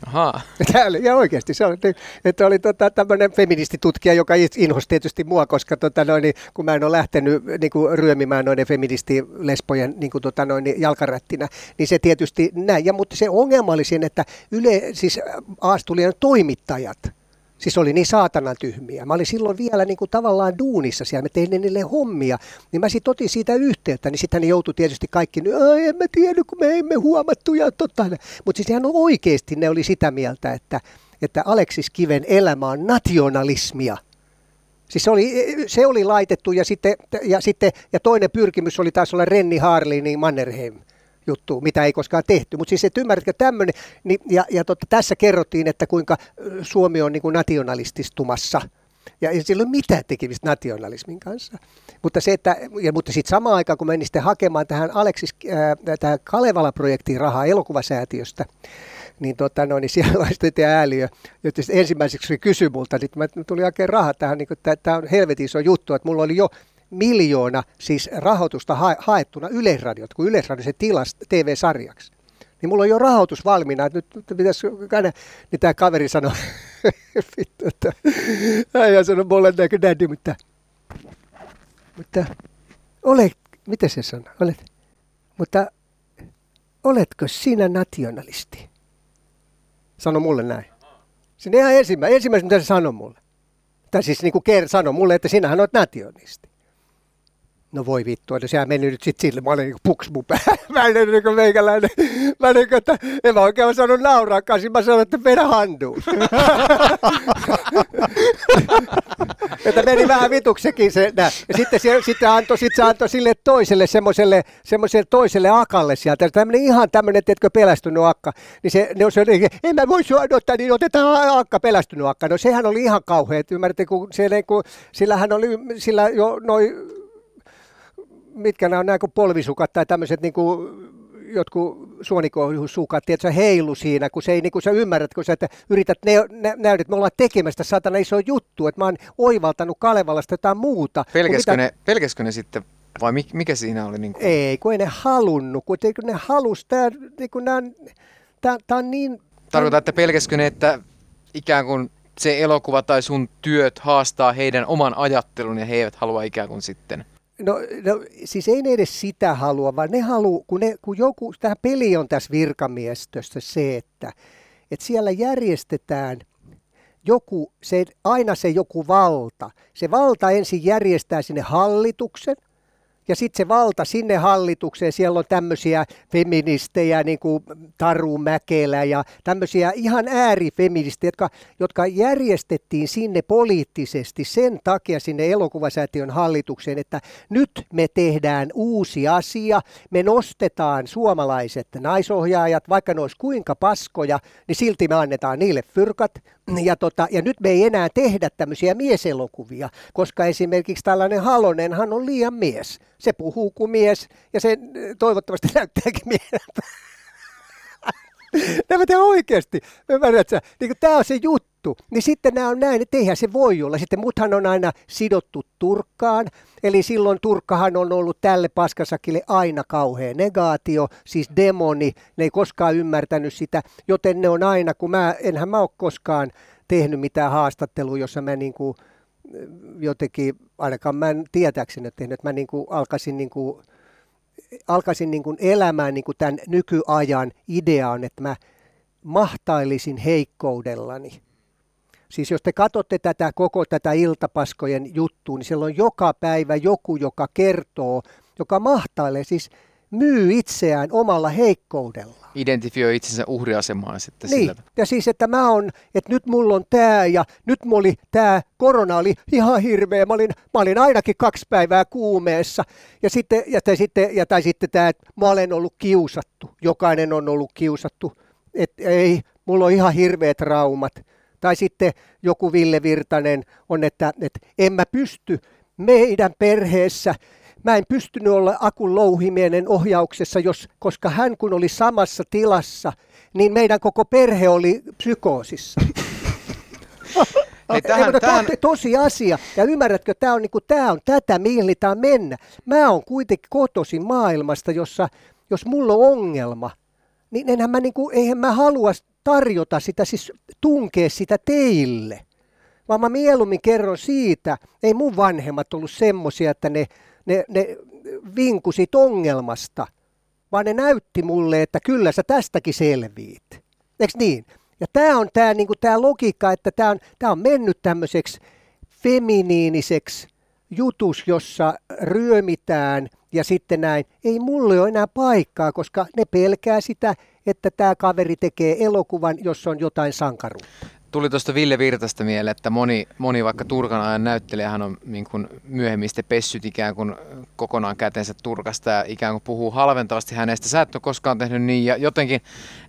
Aha. Täällä, ja oikeasti se oli, että oli tota, tämmöinen feministitutkija, joka inhosi tietysti mua, koska tota, noin, kun mä en ole lähtenyt niin kuin, ryömimään noiden feministilespojen niin kuin, tota, noin, jalkarättinä, niin se tietysti näin. Ja, mutta se ongelma oli siinä, että yle, siis Aastulian toimittajat Siis oli niin saatanan tyhmiä. Mä olin silloin vielä niin kuin tavallaan duunissa siellä, mä tein niille hommia, niin mä sitten otin siitä yhteyttä, niin sitten ne joutui tietysti kaikki, Ai, en mä tiedä, kun me emme huomattu ja totta. Mutta siis ihan oikeasti ne oli sitä mieltä, että, että Aleksis Kiven elämä on nationalismia. Siis se oli, se oli laitettu ja, sitten, ja, sitten, ja toinen pyrkimys oli taas olla Renni Harlin niin Mannerheim juttu, mitä ei koskaan tehty. Mutta siis et ymmärrätkö tämmöinen, niin, ja, ja totta, tässä kerrottiin, että kuinka Suomi on niin kuin nationalististumassa. Ja ei sillä ole mitään tekemistä nationalismin kanssa. Mutta, se, että, ja, mutta sitten samaan aikaan, kun menin sitten hakemaan tähän Aleksis, äh, tähän Kalevala-projektiin rahaa elokuvasäätiöstä, niin, tota, no, niin siellä oli sitten ääliö, jotta ensimmäiseksi kysyi multa, niin tuli oikein rahaa tähän, niin tämä on helvetin iso juttu, että mulla oli jo miljoona siis rahoitusta ha- haettuna Yleisradiot, kun Yleisradio se tilasi TV-sarjaksi. Niin mulla on jo rahoitus valmiina, että nyt, nyt pitäisi käydä, niin tämä kaveri sanoi, vittu, että äijä sanoi mulle näkö daddy, mutta, mutta olet, miten se sanoi, olet, mutta oletko sinä nationalisti? Sano mulle näin. Sinne ihan ensimmäinen, ensimmäisen, mitä se sanoi mulle. Tai siis niin kuin sanoi mulle, että sinähän olet nationalisti. No voi vittu, no sehän meni nyt sitten sille, mä olin niin puksmu Mä en niin kuin meikäläinen, mä niin kuin, että en mä oikein osannut nauraa kanssa, mä sanoin, että vedä handuun. että meni vähän vituksekin se, nää. Ja sitten se, sitten antoi, sit se antoi sille toiselle, semmoiselle, semmoiselle toiselle akalle sieltä, tämmöinen ihan tämmöinen, tiedätkö, pelästynyt akka. Niin se, ne on se, en mä voi sua odottaa, niin otetaan akka, pelästynyt akka. No sehän oli ihan kauhea, että ymmärrätte, kun, se, niin kun, sillä hän oli, sillä jo noin mitkä nämä on nämä kuin polvisukat tai tämmöiset niin kuin jotkut suonikohjusukat, tiedätkö, heilu siinä, kun se ei, niin kuin sä ymmärrät, kun sä että yrität ne, nä, että me ollaan tekemästä satana iso juttu, että mä oon oivaltanut Kalevalasta jotain muuta. Pelkäskö, mitä... ne, pelkäskö ne sitten vai mikä siinä oli? Niin kuin? Ei, kun ei ne halunnut, kun, kun ne halus, tää, niin kuin nämä, tää, tää on niin... Tarkoittaa, että pelkäskö ne, että ikään kuin se elokuva tai sun työt haastaa heidän oman ajattelun ja he eivät halua ikään kuin sitten No, no siis ei ne edes sitä halua, vaan ne haluaa, kun, ne, kun joku, tämä peli on tässä virkamiestössä se, että, että siellä järjestetään joku, se, aina se joku valta. Se valta ensin järjestää sinne hallituksen, ja sitten se valta sinne hallitukseen, siellä on tämmöisiä feministejä, niin kuin Taru Mäkelä ja tämmöisiä ihan äärifeministejä, jotka, jotka järjestettiin sinne poliittisesti sen takia sinne elokuvasäätiön hallitukseen, että nyt me tehdään uusi asia, me nostetaan suomalaiset naisohjaajat, vaikka ne olisi kuinka paskoja, niin silti me annetaan niille fyrkat, ja, tota, ja nyt me ei enää tehdä tämmöisiä mieselokuvia, koska esimerkiksi tällainen Halonenhan on liian mies. Se puhuu kuin mies ja se toivottavasti näyttääkin mieheltä. Nämä te oikeasti, ymmärrätkö? Niin tämä on se juttu. Niin sitten nämä on näin, että eihän se voi olla. Sitten muthan on aina sidottu Turkkaan. Eli silloin Turkkahan on ollut tälle paskasakille aina kauhea negaatio, siis demoni. Ne ei koskaan ymmärtänyt sitä, joten ne on aina, kun mä, enhän mä ole koskaan tehnyt mitään haastattelua, jossa mä niin kuin jotenkin, ainakaan mä en tietääkseni tehnyt, että mä niin kuin alkaisin niin kuin alkaisin niin kuin elämään niin kuin tämän nykyajan ideaan, että mä mahtailisin heikkoudellani. Siis jos te katsotte tätä koko tätä iltapaskojen juttua, niin siellä on joka päivä joku, joka kertoo, joka mahtailee. Siis myy itseään omalla heikkoudella. Identifioi itsensä uhriasemaan sitten niin. sillä. Ja siis, että mä on, että nyt mulla on tämä ja nyt mulla oli tämä korona oli ihan hirveä. Mä olin, mä olin ainakin kaksi päivää kuumeessa. Ja sitten, ja, tai sitten, ja, tai sitten tämä, että mä olen ollut kiusattu. Jokainen on ollut kiusattu. Et ei, mulla on ihan hirveät traumat. Tai sitten joku Ville Virtanen on, että, että en mä pysty meidän perheessä Mä en pystynyt olla Akun louhimienen ohjauksessa, jos, koska hän kun oli samassa tilassa, niin meidän koko perhe oli psykoosissa. Hei, tähän, Ei, tähän... tosi asia. Ja ymmärrätkö, tämä on, niinku, tää on tätä, mihin mennä. Mä oon kuitenkin kotoisin maailmasta, jossa jos mulla on ongelma, niin enhän mä, niinku, eihän mä halua tarjota sitä, siis tunkea sitä teille. Vaan mä mieluummin kerron siitä, ei mun vanhemmat ollut semmosia, että ne ne, ne vinkusit ongelmasta, vaan ne näytti mulle, että kyllä sä tästäkin selviit. Eikö niin? Ja tämä on tämä niinku, logiikka, että tämä on, tää on mennyt tämmöiseksi feminiiniseksi jutus, jossa ryömitään ja sitten näin. Ei mulle ole enää paikkaa, koska ne pelkää sitä, että tämä kaveri tekee elokuvan, jossa on jotain sankaruutta. Tuli tuosta Ville Virtasta mieleen, että moni, moni vaikka Turkan ajan näyttelijähän on niin kuin myöhemmin sitten pessyt ikään kuin kokonaan kätensä Turkasta ja ikään kuin puhuu halventavasti hänestä. Sä et ole koskaan tehnyt niin ja jotenkin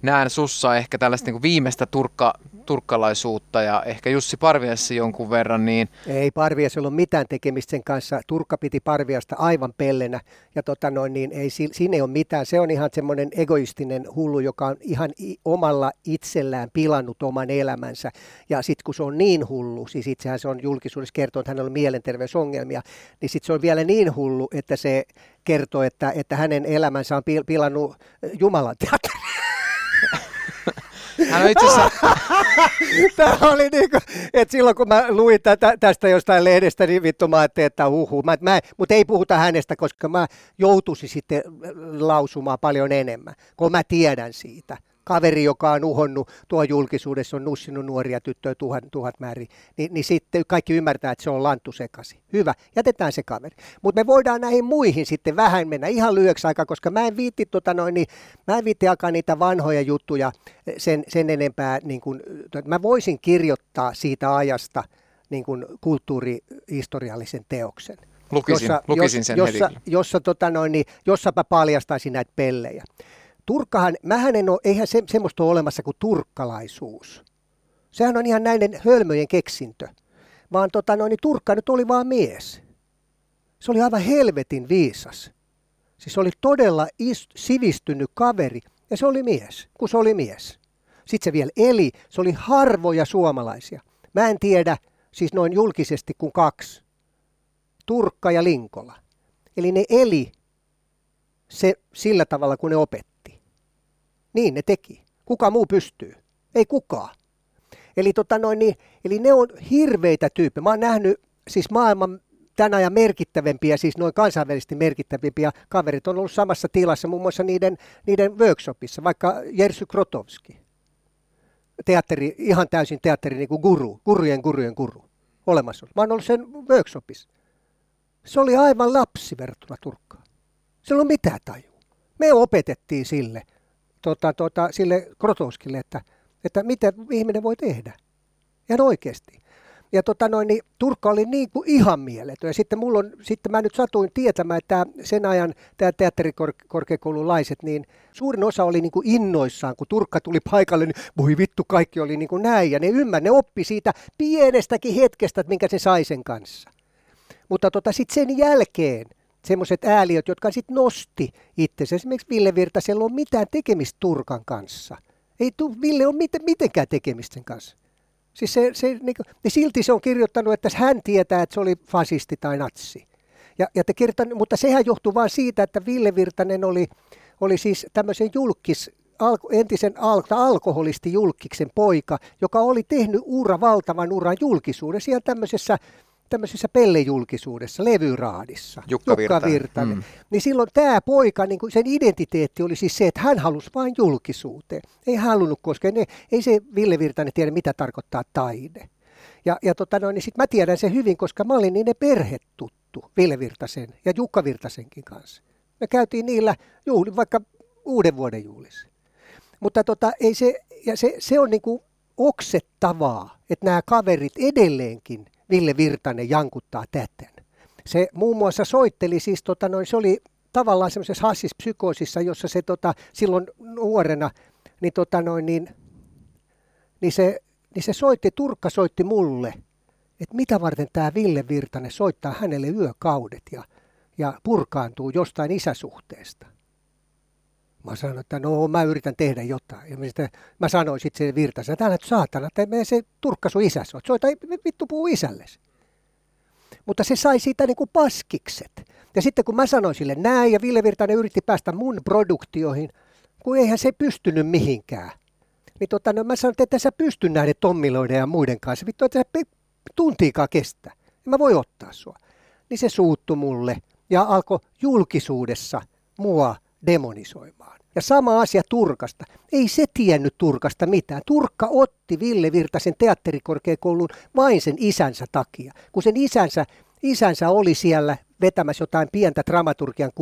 näen sussa ehkä tällaista niin kuin viimeistä turkka, turkkalaisuutta ja ehkä Jussi Parviassa jonkun verran. Niin... Ei Parvias ole mitään tekemistä sen kanssa. Turkka piti Parviasta aivan pellenä ja tota noin, niin ei, siinä ei ole mitään. Se on ihan semmoinen egoistinen hullu, joka on ihan omalla itsellään pilannut oman elämänsä. Ja sitten kun se on niin hullu, siis itsehän se on julkisuudessa kertonut, että hänellä on mielenterveysongelmia, niin sitten se on vielä niin hullu, että se kertoo, että, että hänen elämänsä on pilannut Jumalan teatteri. Hän on itse asiassa... Tämä oli niin kuin, että silloin kun mä luin tätä, tästä jostain lehdestä, niin vittu mä ajattelin, että huhu. Mä, mä, mutta ei puhuta hänestä, koska mä joutuisin sitten lausumaan paljon enemmän, kun mä tiedän siitä. Kaveri, joka on uhonnut tuo julkisuudessa, on nussinut nuoria tyttöjä tuhat, tuhat määrin, niin, niin sitten kaikki ymmärtää, että se on lanttu sekasi. Hyvä, jätetään se kaveri. Mutta me voidaan näihin muihin sitten vähän mennä ihan lyhyeksi aikaa, koska mä en viitti, tota noin, niin, mä en viitti alkaa niitä vanhoja juttuja sen, sen enempää. Niin kun, mä voisin kirjoittaa siitä ajasta niin kun kulttuurihistoriallisen teoksen. Lukisin, jossa, lukisin sen jossa, heti. Jossa, tota noin, niin, jossapa paljastaisin näitä pellejä. Turkkahan, mähän en ole, eihän se, semmoista ole olemassa kuin turkkalaisuus. Sehän on ihan näiden hölmöjen keksintö. Vaan tota noin, niin Turkka nyt oli vaan mies. Se oli aivan helvetin viisas. Siis oli todella ist, sivistynyt kaveri ja se oli mies, kun se oli mies. Sitten se vielä eli, se oli harvoja suomalaisia. Mä en tiedä, siis noin julkisesti kuin kaksi. Turkka ja Linkola. Eli ne eli se sillä tavalla, kun ne opetti. Niin ne teki. Kuka muu pystyy? Ei kukaan. Eli, tota noin, niin, eli ne on hirveitä tyyppejä. Mä oon nähnyt siis maailman tämän ajan merkittävimpiä, siis noin kansainvälisesti merkittävimpiä kaverit on ollut samassa tilassa, muun muassa niiden, niiden workshopissa, vaikka Jersy Krotowski. Teatteri, ihan täysin teatteri niin kuin guru, gurujen gurujen guru olemassa. Mä oon ollut sen workshopissa. Se oli aivan lapsi verrattuna Turkkaan. Se ollut mitään taju. Me opetettiin sille, tota, tota, sille Krotowskille, että, että mitä ihminen voi tehdä. Ihan oikeasti. Ja tota noin, niin Turkka oli niin kuin ihan mieletön. Ja sitten, mulla on, sitten mä nyt satuin tietämään, että sen ajan tämä teatterikorkeakoululaiset, niin suurin osa oli niin kuin innoissaan, kun Turkka tuli paikalle, niin voi vittu, kaikki oli niin kuin näin. Ja ne ymmär, ne oppi siitä pienestäkin hetkestä, että minkä se sai sen kanssa. Mutta tota, sitten sen jälkeen semmoiset ääliöt, jotka sitten nosti itsensä. Esimerkiksi Ville Virtasella on mitään tekemistä Turkan kanssa. Ei tu, Ville ole miten, mitenkään tekemistä sen kanssa. Siis se, se, niin kuin, niin silti se on kirjoittanut, että hän tietää, että se oli fasisti tai natsi. Ja, ja te mutta sehän johtuu vain siitä, että Ville Virtanen oli, oli siis tämmöisen julkis, alko, entisen al, alkoholisti julkiksen poika, joka oli tehnyt ura, valtavan uran julkisuudessa ja tämmöisessä tämmöisessä pellejulkisuudessa, levyraadissa, Jukka Virtanen. Virtanen. Mm. Niin silloin tämä poika, niin sen identiteetti oli siis se, että hän halusi vain julkisuuteen. Ei halunnut, koska ne, ei se Ville Virtanen tiedä, mitä tarkoittaa taide. Ja, ja tota noin, niin sit mä tiedän sen hyvin, koska mä olin niiden perhetuttu Ville Virtasen ja Jukka Virtasenkin kanssa. Me käytiin niillä juhli, vaikka uuden vuoden juhlissa. Mutta tota, ei se, ja se, se on niin kuin oksettavaa, että nämä kaverit edelleenkin – Ville Virtanen jankuttaa täten. Se muun muassa soitteli siis, tota noin, se oli tavallaan semmoisessa hassispsykoosissa, jossa se tota, silloin nuorena, niin, tota noin, niin, niin, se, niin se soitti, Turkka soitti mulle, että mitä varten tämä Ville Virtanen soittaa hänelle yökaudet ja, ja purkaantuu jostain isäsuhteesta. Mä sanoin, että no mä yritän tehdä jotain. Ja mä, sitten, mä sanoin sitten se Virtasen, että älä saatana, että me se turkka sun isäs. Soita vittu puu isällesi. Mutta se sai siitä niin kuin paskikset. Ja sitten kun mä sanoin sille näin, ja Ville Virtanen yritti päästä mun produktioihin, kun eihän se pystynyt mihinkään. Niin tota, no mä sanoin, että et sä pysty näiden tommiloiden ja muiden kanssa. Vittu, että sä tuntiikaan kestää. En mä voi ottaa sua. Niin se suuttu mulle ja alkoi julkisuudessa mua demonisoimaan. Ja sama asia Turkasta. Ei se tiennyt Turkasta mitään. Turkka otti Ville Virtasen teatterikorkeakoulun vain sen isänsä takia. Kun sen isänsä, isänsä oli siellä vetämässä jotain pientä dramaturgian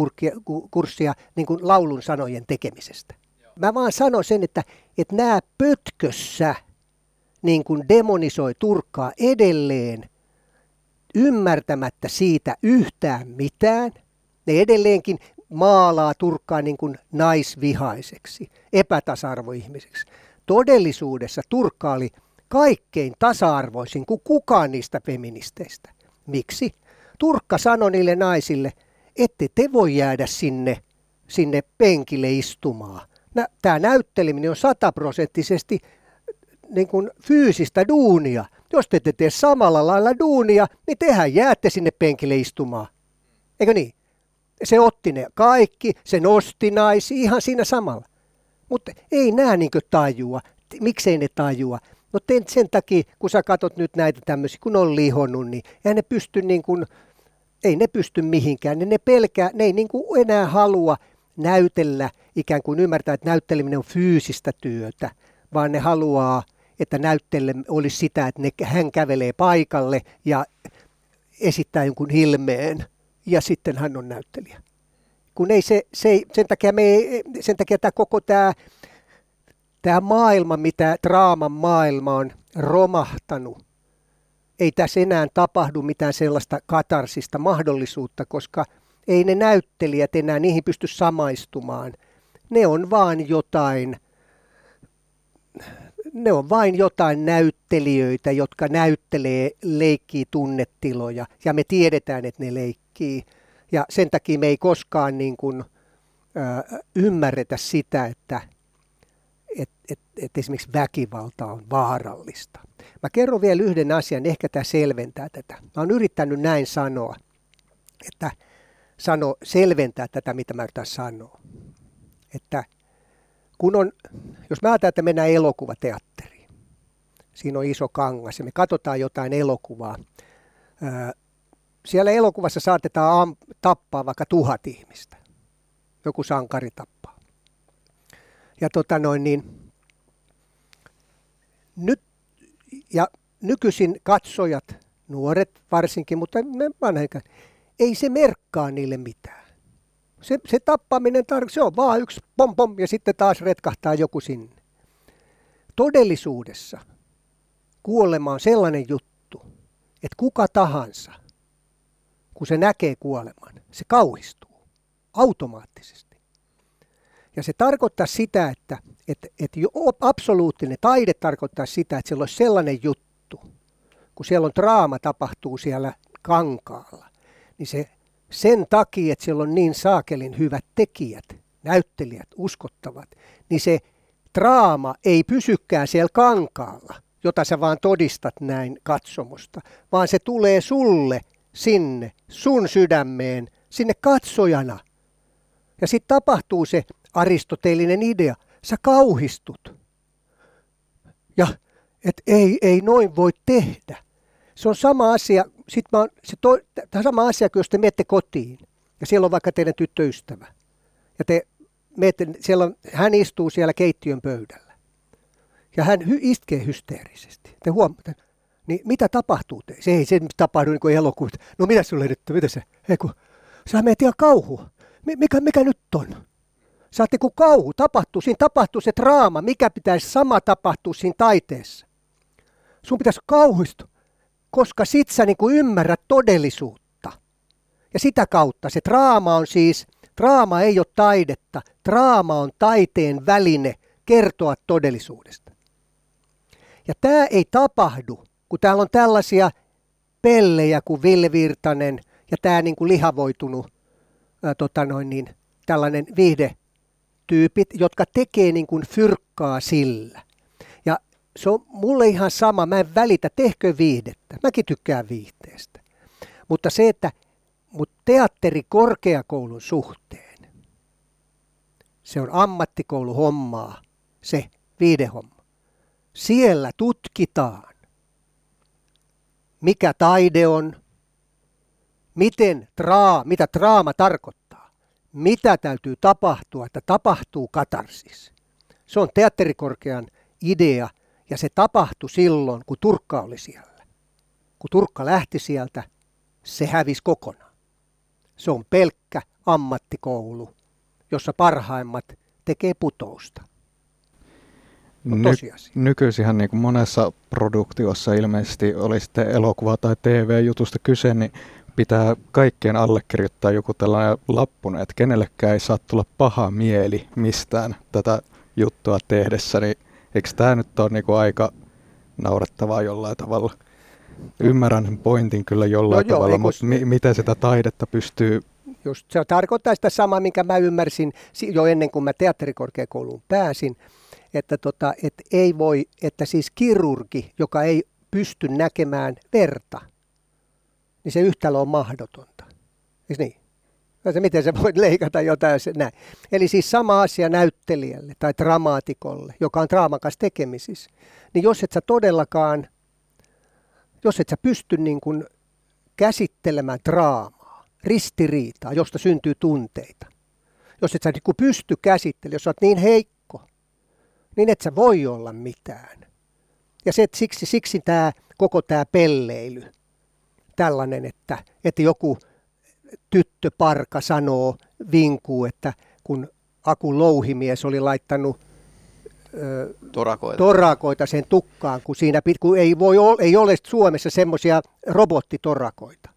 kurssia niin kuin laulun sanojen tekemisestä. Mä vaan sanon sen, että, että nämä pötkössä niin kuin demonisoi Turkkaa edelleen ymmärtämättä siitä yhtään mitään. Ne edelleenkin maalaa Turkkaa niin kuin naisvihaiseksi, epätasa-arvoihmiseksi. Todellisuudessa Turkka oli kaikkein tasa-arvoisin kuin kukaan niistä feministeistä. Miksi? Turkka sanoi niille naisille, ette te voi jäädä sinne, sinne penkille istumaan. Tämä näytteleminen on sataprosenttisesti niin kuin fyysistä duunia. Jos te ette tee samalla lailla duunia, niin tehän jäätte sinne penkille istumaan. Eikö niin? Se otti ne kaikki, se nosti naisi ihan siinä samalla. Mutta ei nämä niin tajua. Miksei ne tajua? No sen takia, kun sä katsot nyt näitä tämmöisiä, kun on lihonnut, niin eihän ne pysty niin kuin, ei ne pysty mihinkään. Ne, ne pelkää, ne ei niin kuin enää halua näytellä, ikään kuin ymmärtää, että näytteleminen on fyysistä työtä, vaan ne haluaa, että näyttele olisi sitä, että ne, hän kävelee paikalle ja esittää jonkun ilmeen ja sitten hän on näyttelijä. Kun ei se, se ei, sen takia, me ei, sen takia tämä koko tämä, tämä maailma, mitä draaman maailma on romahtanut, ei tässä enää tapahdu mitään sellaista katarsista mahdollisuutta, koska ei ne näyttelijät enää niihin pysty samaistumaan. Ne on vain jotain, ne on vain jotain näyttelijöitä, jotka näyttelee, leikkii tunnetiloja ja me tiedetään, että ne leikkii. Ja sen takia me ei koskaan niin kuin, ö, ymmärretä sitä, että et, et, et esimerkiksi väkivalta on vaarallista. Mä kerron vielä yhden asian, ehkä tämä selventää tätä. Mä oon yrittänyt näin sanoa, että sano, selventää tätä, mitä mä yritän sanoa. Että kun on, jos mä ajattelen, että mennään elokuvateatteriin, siinä on iso kangas ja me katsotaan jotain elokuvaa, siellä elokuvassa saatetaan tappaa vaikka tuhat ihmistä. Joku sankari tappaa. Ja tota noin niin, nyt, ja nykyisin katsojat, nuoret varsinkin, mutta vanhemmat, ei se merkkaa niille mitään. Se, se tappaminen, tar- se on vaan yksi pom pom ja sitten taas retkahtaa joku sinne. Todellisuudessa kuolema on sellainen juttu, että kuka tahansa, kun se näkee kuoleman, se kauhistuu automaattisesti. Ja se tarkoittaa sitä, että, että, että absoluuttinen taide tarkoittaa sitä, että siellä olisi sellainen juttu, kun siellä on draama tapahtuu siellä kankaalla, niin se sen takia, että siellä on niin saakelin hyvät tekijät, näyttelijät, uskottavat, niin se draama ei pysykään siellä kankaalla, jota sä vaan todistat näin katsomusta, vaan se tulee sulle sinne, sun sydämeen, sinne katsojana. Ja sitten tapahtuu se aristoteellinen idea. Sä kauhistut. Ja että ei, ei noin voi tehdä. Se on sama asia, sit mä oon, se to, tämä sama asia kuin jos te menette kotiin ja siellä on vaikka teidän tyttöystävä. Ja te menette, siellä on, hän istuu siellä keittiön pöydällä. Ja hän hy, iskee hysteerisesti. Te huomaatte, niin mitä tapahtuu? Se ei se tapahdu niin kuin elokuvissa. No mitä sulle nyt, mitä se? Ei kun, sä menet ihan kauhu. Mikä, mikä nyt on? Saatte kun kauhu tapahtuu, siinä tapahtuu se draama, mikä pitäisi sama tapahtua siinä taiteessa. Sun pitäisi kauhistua koska sit sä niin kuin ymmärrät todellisuutta. Ja sitä kautta se draama on siis, draama ei ole taidetta, draama on taiteen väline kertoa todellisuudesta. Ja tämä ei tapahdu, kun täällä on tällaisia pellejä kuin Ville Virtanen ja tämä niin kuin lihavoitunut ää, tota noin niin, tällainen viihdetyypit, jotka tekee niin kuin fyrkkaa sillä se on mulle ihan sama, mä en välitä, tehkö viihdettä. Mäkin tykkään viihteestä. Mutta se, että mut teatteri korkeakoulun suhteen, se on ammattikouluhommaa, se viidehomma. Siellä tutkitaan, mikä taide on, miten traa, mitä draama tarkoittaa, mitä täytyy tapahtua, että tapahtuu katarsis. Se on teatterikorkean idea ja se tapahtui silloin, kun Turkka oli siellä. Kun Turkka lähti sieltä, se hävisi kokonaan. Se on pelkkä ammattikoulu, jossa parhaimmat tekee putousta. Ny- nykyisinhän niin kuin monessa produktiossa ilmeisesti oli sitten elokuva- tai TV-jutusta kyse, niin pitää kaikkien allekirjoittaa joku tällainen lappune, että kenellekään ei saa tulla paha mieli mistään tätä juttua tehdessä, niin Eikö tämä nyt ole niinku aika naurettavaa jollain tavalla? Ymmärrän pointin kyllä jollain no tavalla, joo, mutta mi- miten sitä taidetta pystyy... Just, se tarkoittaa sitä samaa, minkä mä ymmärsin jo ennen kuin mä teatterikorkeakouluun pääsin, että, tota, että ei voi, että siis kirurgi, joka ei pysty näkemään verta, niin se yhtälö on mahdotonta. Eikö niin? se, miten sä voit leikata jotain. Se, näin. Eli siis sama asia näyttelijälle tai dramaatikolle, joka on draamakas tekemisissä. Niin jos et sä todellakaan, jos et sä pysty niin kuin käsittelemään draamaa, ristiriitaa, josta syntyy tunteita, jos et sä niin pysty käsittelemään, jos sä oot niin heikko, niin et sä voi olla mitään. Ja se, että siksi, siksi tämä koko tämä pelleily, tällainen, että, että joku tyttöparka sanoo, vinkuu, että kun Akun louhimies oli laittanut ö, Torakoita. torakoita sen tukkaan, kun siinä kun ei, voi, ei ole Suomessa semmoisia robottitorrakoita.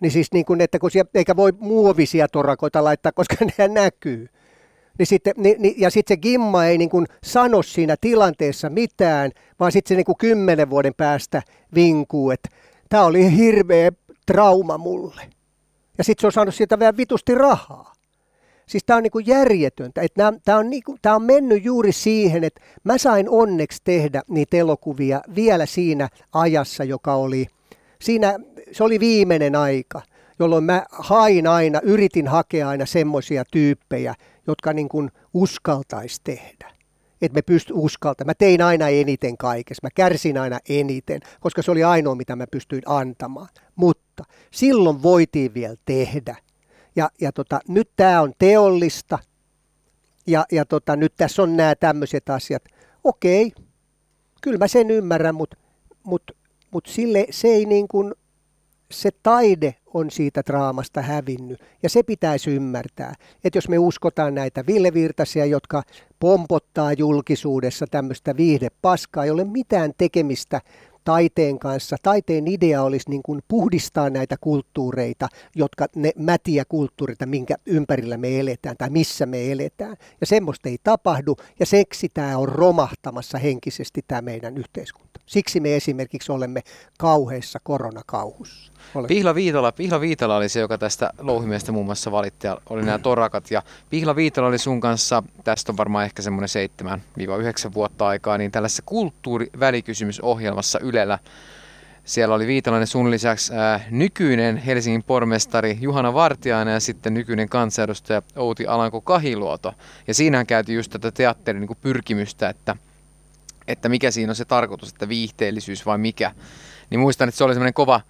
Niin siis niin kuin, että kun siellä, eikä voi muovisia torakoita laittaa, koska ne näkyy. Niin sitten, ni, ni, ja sitten se Gimma ei niin kuin sano siinä tilanteessa mitään, vaan sitten se niin kuin kymmenen vuoden päästä vinkuu, että tämä oli hirveä trauma mulle. Ja sitten se on saanut sieltä vähän vitusti rahaa. Siis tämä on niinku järjetöntä. Tämä on, niinku, on mennyt juuri siihen, että mä sain onneksi tehdä niitä elokuvia vielä siinä ajassa, joka oli, siinä, se oli viimeinen aika, jolloin mä hain aina, yritin hakea aina semmoisia tyyppejä, jotka niin kuin uskaltaisi tehdä. Että me pysty uskaltamaan. Mä tein aina eniten kaikessa. Mä kärsin aina eniten, koska se oli ainoa, mitä mä pystyin antamaan. Mutta silloin voitiin vielä tehdä. Ja, ja tota, nyt tämä on teollista. Ja, ja tota, nyt tässä on nämä tämmöiset asiat. Okei, kyllä mä sen ymmärrän, mutta mut, mut sille se ei niin kuin, se taide on siitä draamasta hävinnyt. Ja se pitäisi ymmärtää, että jos me uskotaan näitä Ville Virtasia, jotka pompottaa julkisuudessa tämmöistä viihdepaskaa, ei ole mitään tekemistä taiteen kanssa. Taiteen idea olisi niin kuin puhdistaa näitä kulttuureita, jotka ne mätiä kulttuureita, minkä ympärillä me eletään tai missä me eletään. Ja semmoista ei tapahdu ja seksi tämä on romahtamassa henkisesti tämä meidän yhteiskunta. Siksi me esimerkiksi olemme kauheissa koronakauhussa. Olemme. Pihla Viitola, Pihla Viitola oli se, joka tästä louhimiestä muun muassa valitti ja oli nämä torakat. Ja Pihla Viitola oli sun kanssa, tästä on varmaan ehkä semmoinen 7-9 vuotta aikaa, niin tällaisessa kulttuurivälikysymysohjelmassa Ylellä. Siellä oli Viitalainen sun lisäksi ää, nykyinen Helsingin pormestari Juhana Vartiainen ja sitten nykyinen kansanedustaja Outi Alanko Kahiluoto. Ja siinähän käytiin just tätä teatterin niin pyrkimystä, että, että mikä siinä on se tarkoitus, että viihteellisyys vai mikä. Niin muistan, että se oli semmoinen kova,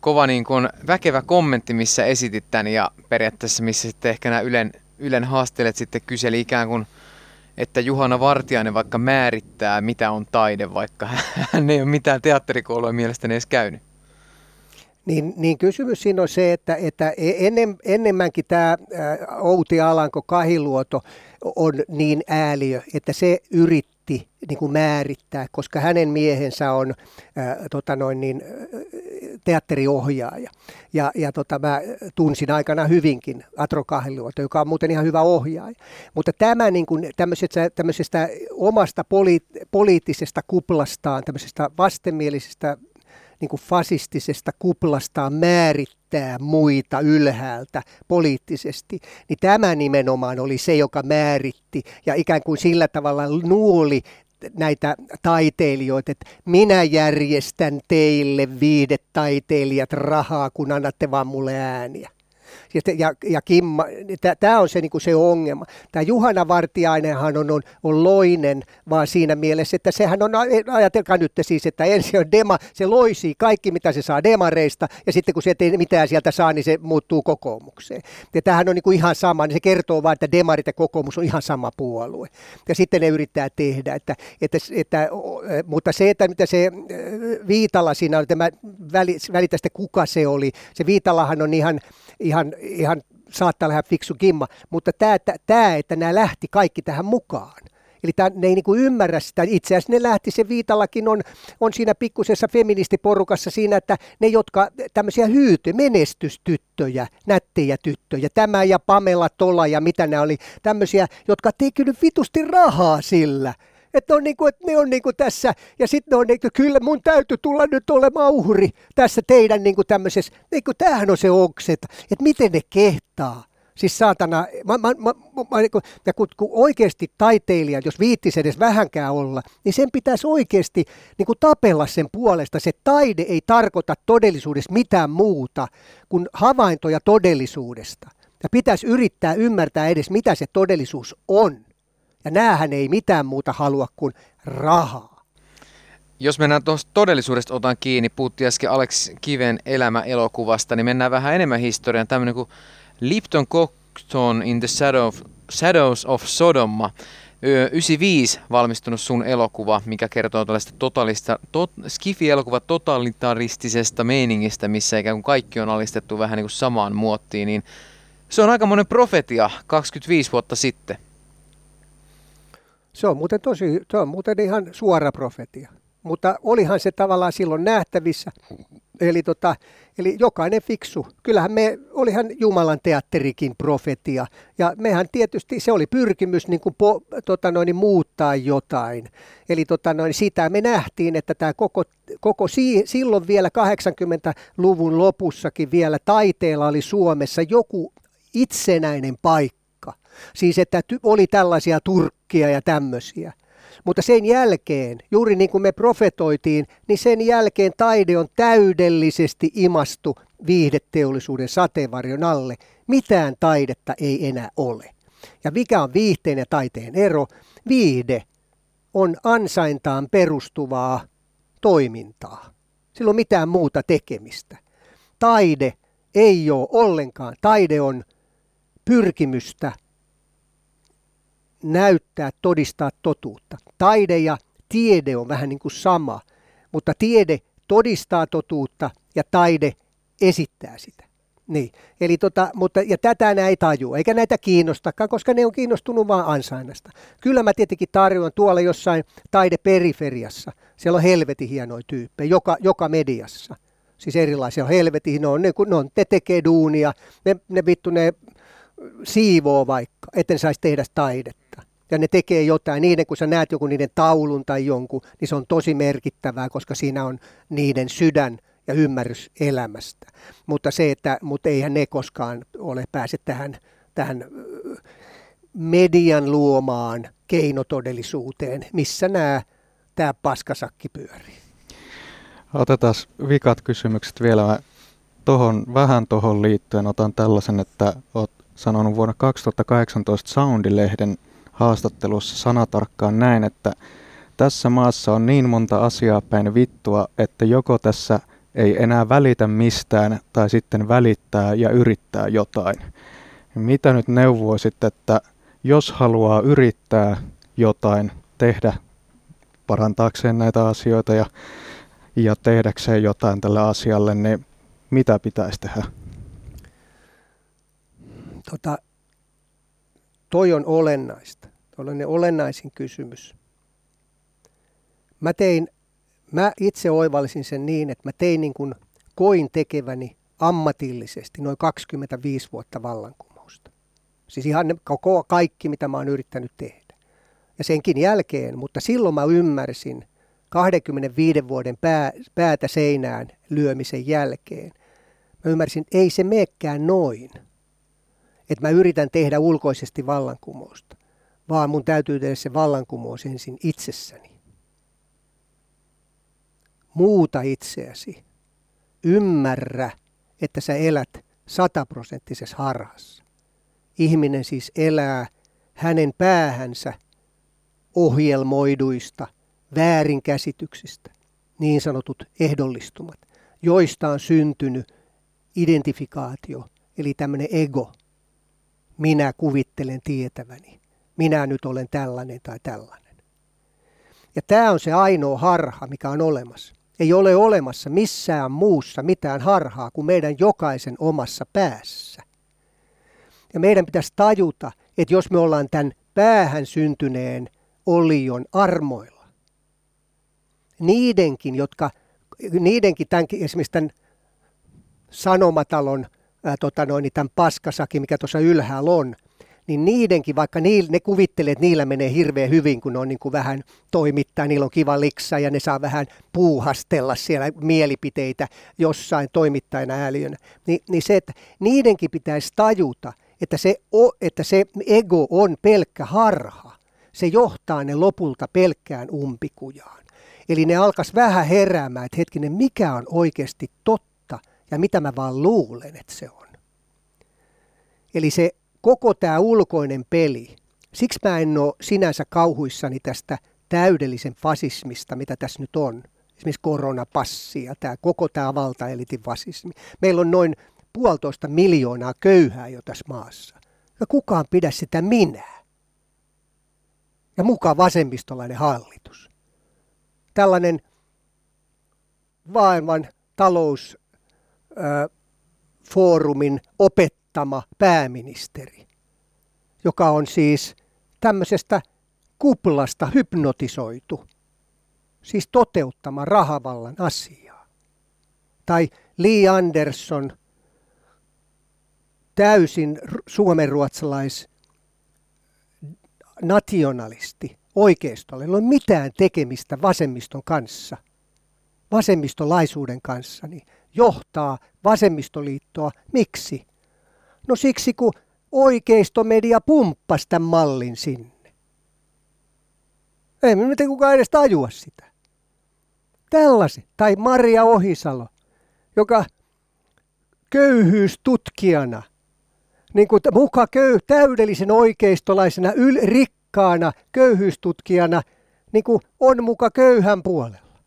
kova niin kuin väkevä kommentti, missä esitit tämän ja periaatteessa missä sitten ehkä nämä Ylen, Ylen haastelet sitten kyseli ikään kuin, että Juhana Vartiainen vaikka määrittää, mitä on taide, vaikka hän ei ole mitään teatterikoulua mielestäni edes käynyt. Niin, niin kysymys siinä on se, että, että ennen, enemmänkin tämä Outi Alanko Kahiluoto on niin ääliö, että se yritti niin kuin määrittää, koska hänen miehensä on ää, tota noin niin, teatteriohjaaja. Ja, ja tota, mä tunsin aikana hyvinkin Atro Kahiluoto, joka on muuten ihan hyvä ohjaaja. Mutta tämä niin kuin, tämmöisestä, tämmöisestä omasta poli- poliittisesta kuplastaan, tämmöisestä vastenmielisestä niin kuin fasistisesta kuplastaan määrittää muita ylhäältä poliittisesti, niin tämä nimenomaan oli se, joka määritti ja ikään kuin sillä tavalla nuoli näitä taiteilijoita, että minä järjestän teille viidetaiteilijat rahaa, kun annatte vaan mulle ääniä. Ja, ja, Kimma, tämä on se, niin se ongelma. Tämä Juhana Vartiainenhan on, on, on loinen, vaan siinä mielessä, että sehän on, ajatelkaa nyt siis, että ensin on dema, se loisii kaikki, mitä se saa demareista, ja sitten kun se ei mitään sieltä saa, niin se muuttuu kokoomukseen. Ja tämähän on niin kuin ihan sama, niin se kertoo vain, että demarit ja kokoomus on ihan sama puolue. Ja sitten ne yrittää tehdä, että, että, että, mutta se, että mitä se Viitala siinä oli, tämä väli, välitä sitten kuka se oli, se Viitalahan on ihan, ihan, ihan saattaa olla fiksu kimma, mutta tämä, että, tämä, että nämä lähti kaikki tähän mukaan. Eli tämä, ne ei niin kuin ymmärrä sitä. Itse asiassa ne lähti, se Viitallakin on, on siinä pikkusessa feministiporukassa siinä, että ne, jotka tämmöisiä hyyty, menestystyttöjä, nättejä tyttöjä, tämä ja Pamela Tola ja mitä ne oli, tämmöisiä, jotka teki nyt vitusti rahaa sillä – että, on niinku, että ne on niinku tässä, ja sitten on niinku, kyllä mun täytyy tulla nyt olemaan uhri tässä teidän niinku tämmöisessä, niinku, tämähän on se okset, että miten ne kehtaa. Siis saatana, mä, mä, mä, mä, niinku, ja kun, kun oikeasti taiteilijat, jos viittis edes vähänkään olla, niin sen pitäisi oikeasti niin kuin tapella sen puolesta. Se taide ei tarkoita todellisuudessa mitään muuta kuin havaintoja todellisuudesta. Ja pitäisi yrittää ymmärtää edes, mitä se todellisuus on. Ja näähän ei mitään muuta halua kuin rahaa. Jos mennään tuosta todellisuudesta otan kiinni, puhuttiin äsken Alex Kiven elämä elokuvasta, niin mennään vähän enemmän historiaan. Tämmöinen kuin Lipton Cocton in the Shadow of, Shadows of Sodoma. Ö, 95 valmistunut sun elokuva, mikä kertoo tällaista totalista, tot, skifi-elokuva totalitaristisesta meiningistä, missä ikään kuin kaikki on alistettu vähän niin kuin samaan muottiin, niin se on aika monen profetia 25 vuotta sitten. Se on muuten tosi, se on muuten ihan suora profetia. Mutta olihan se tavallaan silloin nähtävissä. Eli, tota, eli jokainen fiksu. Kyllähän me, olihan Jumalan teatterikin profetia. Ja mehän tietysti, se oli pyrkimys niin kuin po, tota noin, muuttaa jotain. Eli tota noin, sitä me nähtiin, että tämä koko, koko si, silloin vielä 80-luvun lopussakin vielä taiteella oli Suomessa joku itsenäinen paikka. Siis että oli tällaisia turkkia ja tämmöisiä. Mutta sen jälkeen, juuri niin kuin me profetoitiin, niin sen jälkeen taide on täydellisesti imastu viihdeteollisuuden sateenvarjon alle. Mitään taidetta ei enää ole. Ja mikä on viihteen ja taiteen ero? Viihde on ansaintaan perustuvaa toimintaa. Sillä on mitään muuta tekemistä. Taide ei ole ollenkaan. Taide on pyrkimystä näyttää, todistaa totuutta. Taide ja tiede on vähän niin kuin sama, mutta tiede todistaa totuutta ja taide esittää sitä. Niin. Eli tota, mutta, ja tätä näitä ei tajua, eikä näitä kiinnostakaan, koska ne on kiinnostunut vaan ansainnasta. Kyllä mä tietenkin tarjoan tuolla jossain taideperiferiassa. Siellä on helvetin hienoja tyyppejä, joka, joka mediassa. Siis erilaisia helvetin, ne on, ne, ne, on, ne tekee duunia, ne, ne vittu ne siivoo vaikka, etten saisi tehdä taidetta. Ja ne tekee jotain, niiden kun sä näet joku niiden taulun tai jonkun, niin se on tosi merkittävää, koska siinä on niiden sydän ja ymmärrys elämästä. Mutta se, että mutta eihän ne koskaan ole pääse tähän, tähän median luomaan keinotodellisuuteen, missä nämä, tämä paskasakki pyörii. Otetaan vikat kysymykset vielä. Mä tohon, vähän tuohon liittyen otan tällaisen, että oot sanonut vuonna 2018 Soundilehden haastattelussa sanatarkkaan näin, että tässä maassa on niin monta asiaa päin vittua, että joko tässä ei enää välitä mistään tai sitten välittää ja yrittää jotain. Mitä nyt neuvoisit, että jos haluaa yrittää jotain, tehdä parantaakseen näitä asioita ja, ja tehdäkseen jotain tälle asialle, niin mitä pitäisi tehdä? Tota, toi on olennaista. On olennaisin kysymys. Mä tein, mä itse oivallisin sen niin, että mä tein niin kuin koin tekeväni ammatillisesti noin 25 vuotta vallankumousta. Siis ihan ne, koko, kaikki, mitä mä oon yrittänyt tehdä. Ja senkin jälkeen, mutta silloin mä ymmärsin 25 vuoden pää, päätä seinään lyömisen jälkeen. Mä ymmärsin, että ei se meekään noin että mä yritän tehdä ulkoisesti vallankumousta, vaan mun täytyy tehdä se vallankumous ensin itsessäni. Muuta itseäsi. Ymmärrä, että sä elät sataprosenttisessa harhassa. Ihminen siis elää hänen päähänsä ohjelmoiduista väärinkäsityksistä, niin sanotut ehdollistumat, joista on syntynyt identifikaatio, eli tämmöinen ego, minä kuvittelen tietäväni. Minä nyt olen tällainen tai tällainen. Ja tämä on se ainoa harha, mikä on olemassa. Ei ole olemassa missään muussa mitään harhaa kuin meidän jokaisen omassa päässä. Ja meidän pitäisi tajuta, että jos me ollaan tämän päähän syntyneen olion armoilla, niidenkin, jotka, niidenkin tämän, esimerkiksi tämän sanomatalon ää, tota noin, niin tämän paskasakin, mikä tuossa ylhäällä on, niin niidenkin, vaikka niil, ne kuvittelee, että niillä menee hirveän hyvin, kun ne on niin kuin vähän toimittaa, niillä on kiva liksa ja ne saa vähän puuhastella siellä mielipiteitä jossain toimittajana ääliönä, niin, niin se, että niidenkin pitäisi tajuta, että se, o, että se ego on pelkkä harha. Se johtaa ne lopulta pelkkään umpikujaan. Eli ne alkas vähän heräämään, että hetkinen, mikä on oikeasti totta ja mitä mä vaan luulen, että se on. Eli se koko tämä ulkoinen peli, siksi mä en ole sinänsä kauhuissani tästä täydellisen fasismista, mitä tässä nyt on. Esimerkiksi koronapassi ja tämä, koko tämä valtaelitin fasismi. Meillä on noin puolitoista miljoonaa köyhää jo tässä maassa. ja kukaan pidä sitä minä. Ja mukaan vasemmistolainen hallitus. Tällainen maailman talousfoorumin opettama pääministeri, joka on siis tämmöisestä kuplasta hypnotisoitu, siis toteuttama rahavallan asiaa. Tai Lee Anderson, täysin suomenruotsalais nationalisti, oikeistolle, ei ole mitään tekemistä vasemmiston kanssa, vasemmistolaisuuden kanssa, niin johtaa vasemmistoliittoa. Miksi? No siksi, kun oikeistomedia pumppasi tämän mallin sinne. Ei me miten kukaan edes tajua sitä. Tällaiset. Tai Maria Ohisalo, joka köyhyystutkijana, niin kuin muka köy, täydellisen oikeistolaisena, yl, rikkaana köyhyystutkijana, niin kuin on muka köyhän puolella.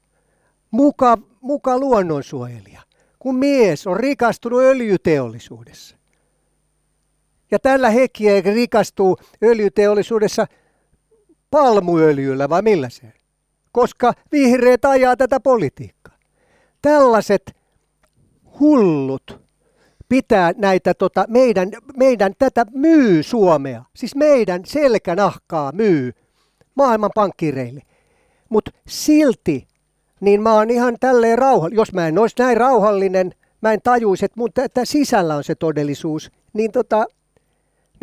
Muka, muka luonnonsuojelija, kun mies on rikastunut öljyteollisuudessa. Ja tällä hetkiä rikastuu öljyteollisuudessa – palmuöljyllä vai millä se? Koska vihreät ajaa tätä politiikkaa. Tällaiset hullut pitää näitä tota, meidän, meidän tätä myy Suomea. Siis meidän selkänahkaa myy maailman pankkireille. Mutta silti, niin mä oon ihan tälleen rauhallinen. Jos mä en olisi näin rauhallinen, mä en tajuisi, että mun sisällä on se todellisuus, niin, tota,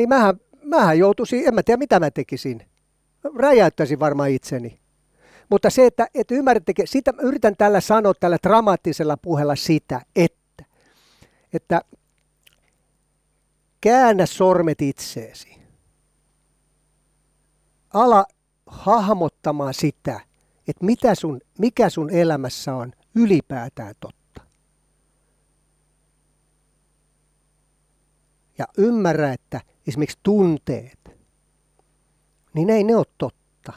niin mähän, mähän joutuisin, en mä tiedä mitä mä tekisin räjäyttäisin varmaan itseni. Mutta se, että, että ymmärrättekö, sitä yritän tällä sanoa tällä dramaattisella puheella sitä, että, että käännä sormet itseesi. Ala hahmottamaan sitä, että mitä sun, mikä sun elämässä on ylipäätään totta. Ja ymmärrä, että esimerkiksi tunteet, niin ei ne ole totta.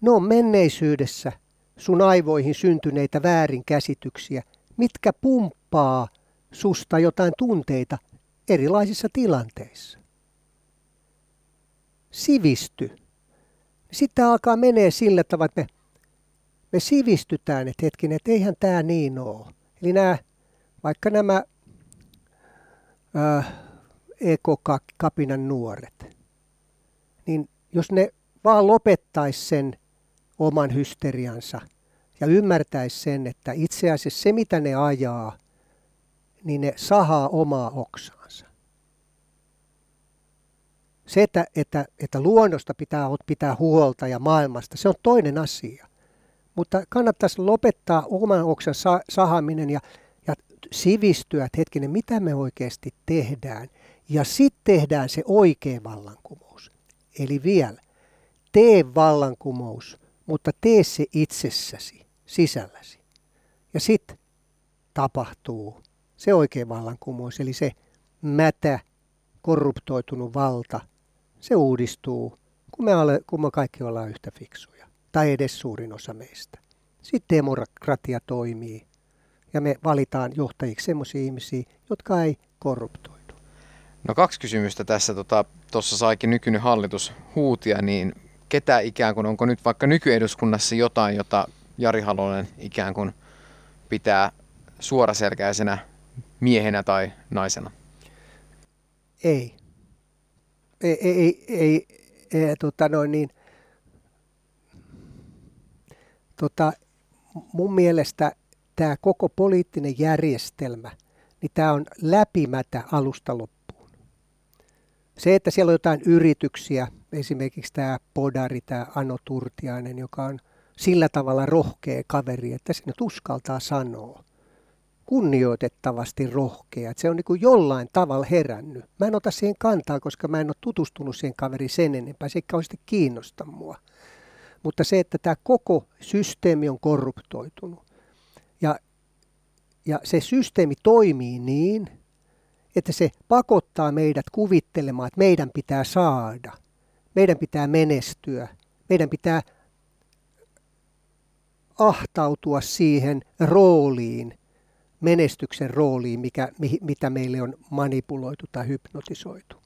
Ne on menneisyydessä sun aivoihin syntyneitä väärinkäsityksiä, mitkä pumppaa susta jotain tunteita erilaisissa tilanteissa. Sivisty. Sitten alkaa menee sillä tavalla, että me, me sivistytään, että hetkinen, että eihän tämä niin ole. Eli nämä, vaikka nämä äh, ekokapinan nuoret, niin jos ne vaan lopettaisi sen oman hysteriansa ja ymmärtäisi sen, että itse asiassa se mitä ne ajaa, niin ne sahaa omaa oksaansa. Se, että, että, että luonnosta pitää pitää huolta ja maailmasta, se on toinen asia. Mutta kannattaisi lopettaa oman oksan sahaminen ja, ja sivistyä, että hetkinen, mitä me oikeasti tehdään. Ja sitten tehdään se oikea vallankumous. Eli vielä, tee vallankumous, mutta tee se itsessäsi, sisälläsi. Ja sitten tapahtuu se oikea vallankumous, eli se mätä, korruptoitunut valta, se uudistuu, kun me, ole, kun me kaikki ollaan yhtä fiksuja, tai edes suurin osa meistä. Sitten demokratia toimii, ja me valitaan johtajiksi sellaisia ihmisiä, jotka ei korruptoi. No kaksi kysymystä tässä. Tuossa tota, saikin nykyinen hallitus huutia, niin ketä ikään kuin, onko nyt vaikka nykyeduskunnassa jotain, jota Jari Halonen ikään kuin pitää suoraselkäisenä miehenä tai naisena? Ei. Ei, ei, ei, ei tota noin niin, tota, mun mielestä tämä koko poliittinen järjestelmä, niin tämä on läpimätä alusta loppuun se, että siellä on jotain yrityksiä, esimerkiksi tämä Podari, tämä Ano Turtiainen, joka on sillä tavalla rohkea kaveri, että nyt uskaltaa sanoa. Kunnioitettavasti rohkea, että se on niin kuin jollain tavalla herännyt. Mä en ota siihen kantaa, koska mä en ole tutustunut siihen kaveriin sen enempää, se ei kauheasti kiinnosta mua. Mutta se, että tämä koko systeemi on korruptoitunut ja, ja se systeemi toimii niin, että se pakottaa meidät kuvittelemaan, että meidän pitää saada, meidän pitää menestyä, meidän pitää ahtautua siihen rooliin, menestyksen rooliin, mikä, mitä meille on manipuloitu tai hypnotisoitu.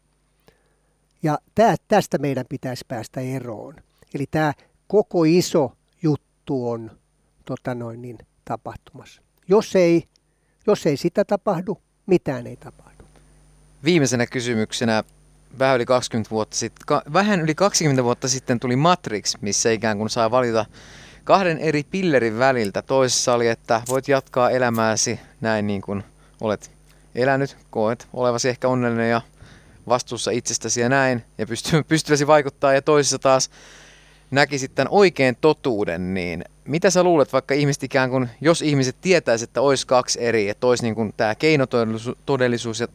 Ja tää, tästä meidän pitäisi päästä eroon. Eli tämä koko iso juttu on tota noin, niin, tapahtumassa. Jos ei, jos ei sitä tapahdu, mitään ei tapahdu. Viimeisenä kysymyksenä vähän yli 20 vuotta sitten, ka, vähän yli 20 vuotta sitten tuli Matrix, missä ikään kuin saa valita kahden eri pillerin väliltä. Toisessa oli, että voit jatkaa elämääsi näin niin kuin olet elänyt, koet olevasi ehkä onnellinen ja vastuussa itsestäsi ja näin, ja pysty, pystyväsi vaikuttaa, ja toisessa taas näkisit tämän oikein totuuden, niin mitä sä luulet, vaikka ihmiset ikään kuin, jos ihmiset tietäisivät, että olisi kaksi eri, että olisi niin kuin tämä keinotodellisuus ja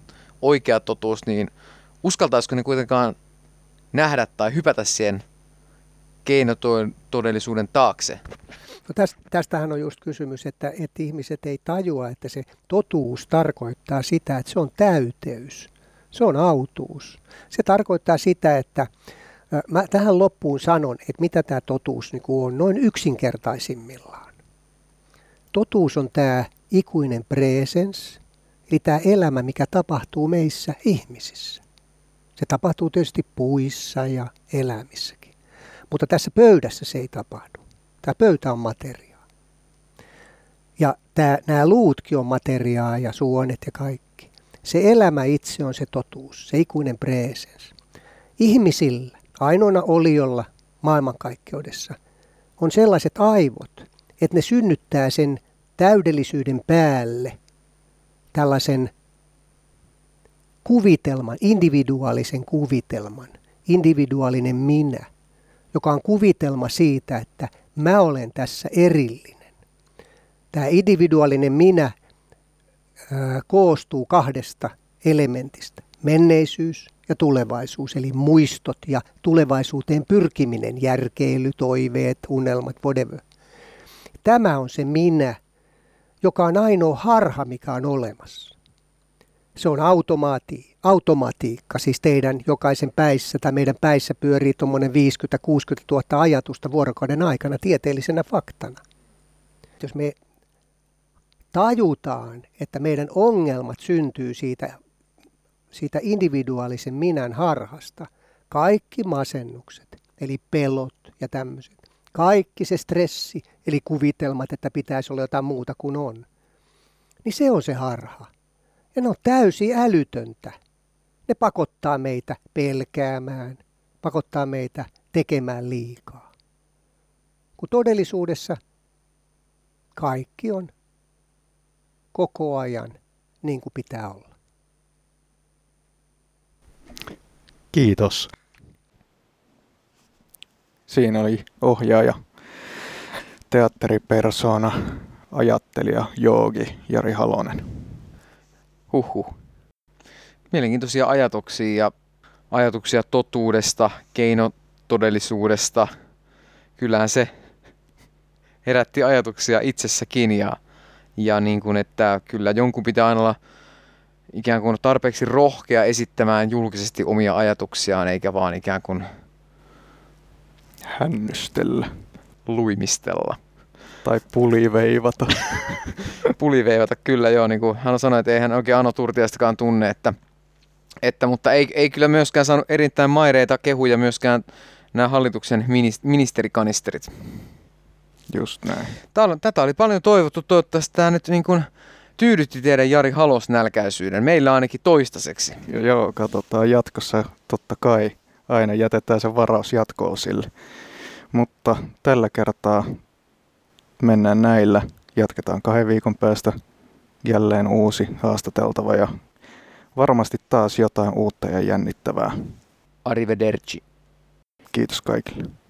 oikea totuus, niin uskaltaisiko ne kuitenkaan nähdä tai hypätä siihen keinotodellisuuden taakse? No tästä, tästähän on just kysymys, että, että ihmiset ei tajua, että se totuus tarkoittaa sitä, että se on täyteys. Se on autuus. Se tarkoittaa sitä, että mä tähän loppuun sanon, että mitä tämä totuus niin on noin yksinkertaisimmillaan. Totuus on tämä ikuinen presens, eli tämä elämä, mikä tapahtuu meissä ihmisissä. Se tapahtuu tietysti puissa ja elämissäkin. Mutta tässä pöydässä se ei tapahdu. Tämä pöytä on materiaa. Ja tämä, nämä luutkin on materiaa ja suonet ja kaikki. Se elämä itse on se totuus, se ikuinen presens. Ihmisillä, ainoana oliolla maailmankaikkeudessa, on sellaiset aivot, että ne synnyttää sen täydellisyyden päälle tällaisen kuvitelman, individuaalisen kuvitelman, individuaalinen minä, joka on kuvitelma siitä, että mä olen tässä erillinen. Tämä individuaalinen minä koostuu kahdesta elementistä, menneisyys ja tulevaisuus, eli muistot ja tulevaisuuteen pyrkiminen, järkeily, toiveet, unelmat, whatever. Tämä on se minä, joka on ainoa harha, mikä on olemassa. Se on automaati, automatiikka, siis teidän jokaisen päissä tai meidän päissä pyörii tuommoinen 50-60 000 ajatusta vuorokauden aikana tieteellisenä faktana. Jos me tajutaan, että meidän ongelmat syntyy siitä, siitä individuaalisen minän harhasta, kaikki masennukset, eli pelot ja tämmöiset, kaikki se stressi, eli kuvitelmat, että pitäisi olla jotain muuta kuin on, niin se on se harha. Ja ne on täysin älytöntä. Ne pakottaa meitä pelkäämään, pakottaa meitä tekemään liikaa. Kun todellisuudessa kaikki on koko ajan niin kuin pitää olla. Kiitos. Siinä oli ohjaaja, teatteripersona, ajattelija, joogi Jari Halonen. Huhhuh. Mielenkiintoisia ajatuksia ja ajatuksia totuudesta, keinotodellisuudesta. Kyllähän se herätti ajatuksia itsessäkin ja, ja niin kuin, että kyllä jonkun pitää aina olla ikään kuin tarpeeksi rohkea esittämään julkisesti omia ajatuksiaan, eikä vaan ikään kuin Hännystellä. luimistella. Tai puliveivata. Puliveivata kyllä joo, niin kuin hän sanoi, että eihän oikein Ano Turtiastakaan tunne, että, että mutta ei, ei kyllä myöskään saanut erittäin maireita kehuja myöskään nämä hallituksen ministerikanisterit. Just näin. Täällä, tätä oli paljon toivottu, toivottavasti tämä nyt niin kuin tyydytti teidän Jari Halos nälkäisyyden, meillä ainakin toistaiseksi. Ja joo, katsotaan jatkossa. Totta kai aina jätetään se varaus jatkoon sille. Mutta tällä kertaa mennään näillä. Jatketaan kahden viikon päästä jälleen uusi haastateltava ja varmasti taas jotain uutta ja jännittävää. Arrivederci. Kiitos kaikille.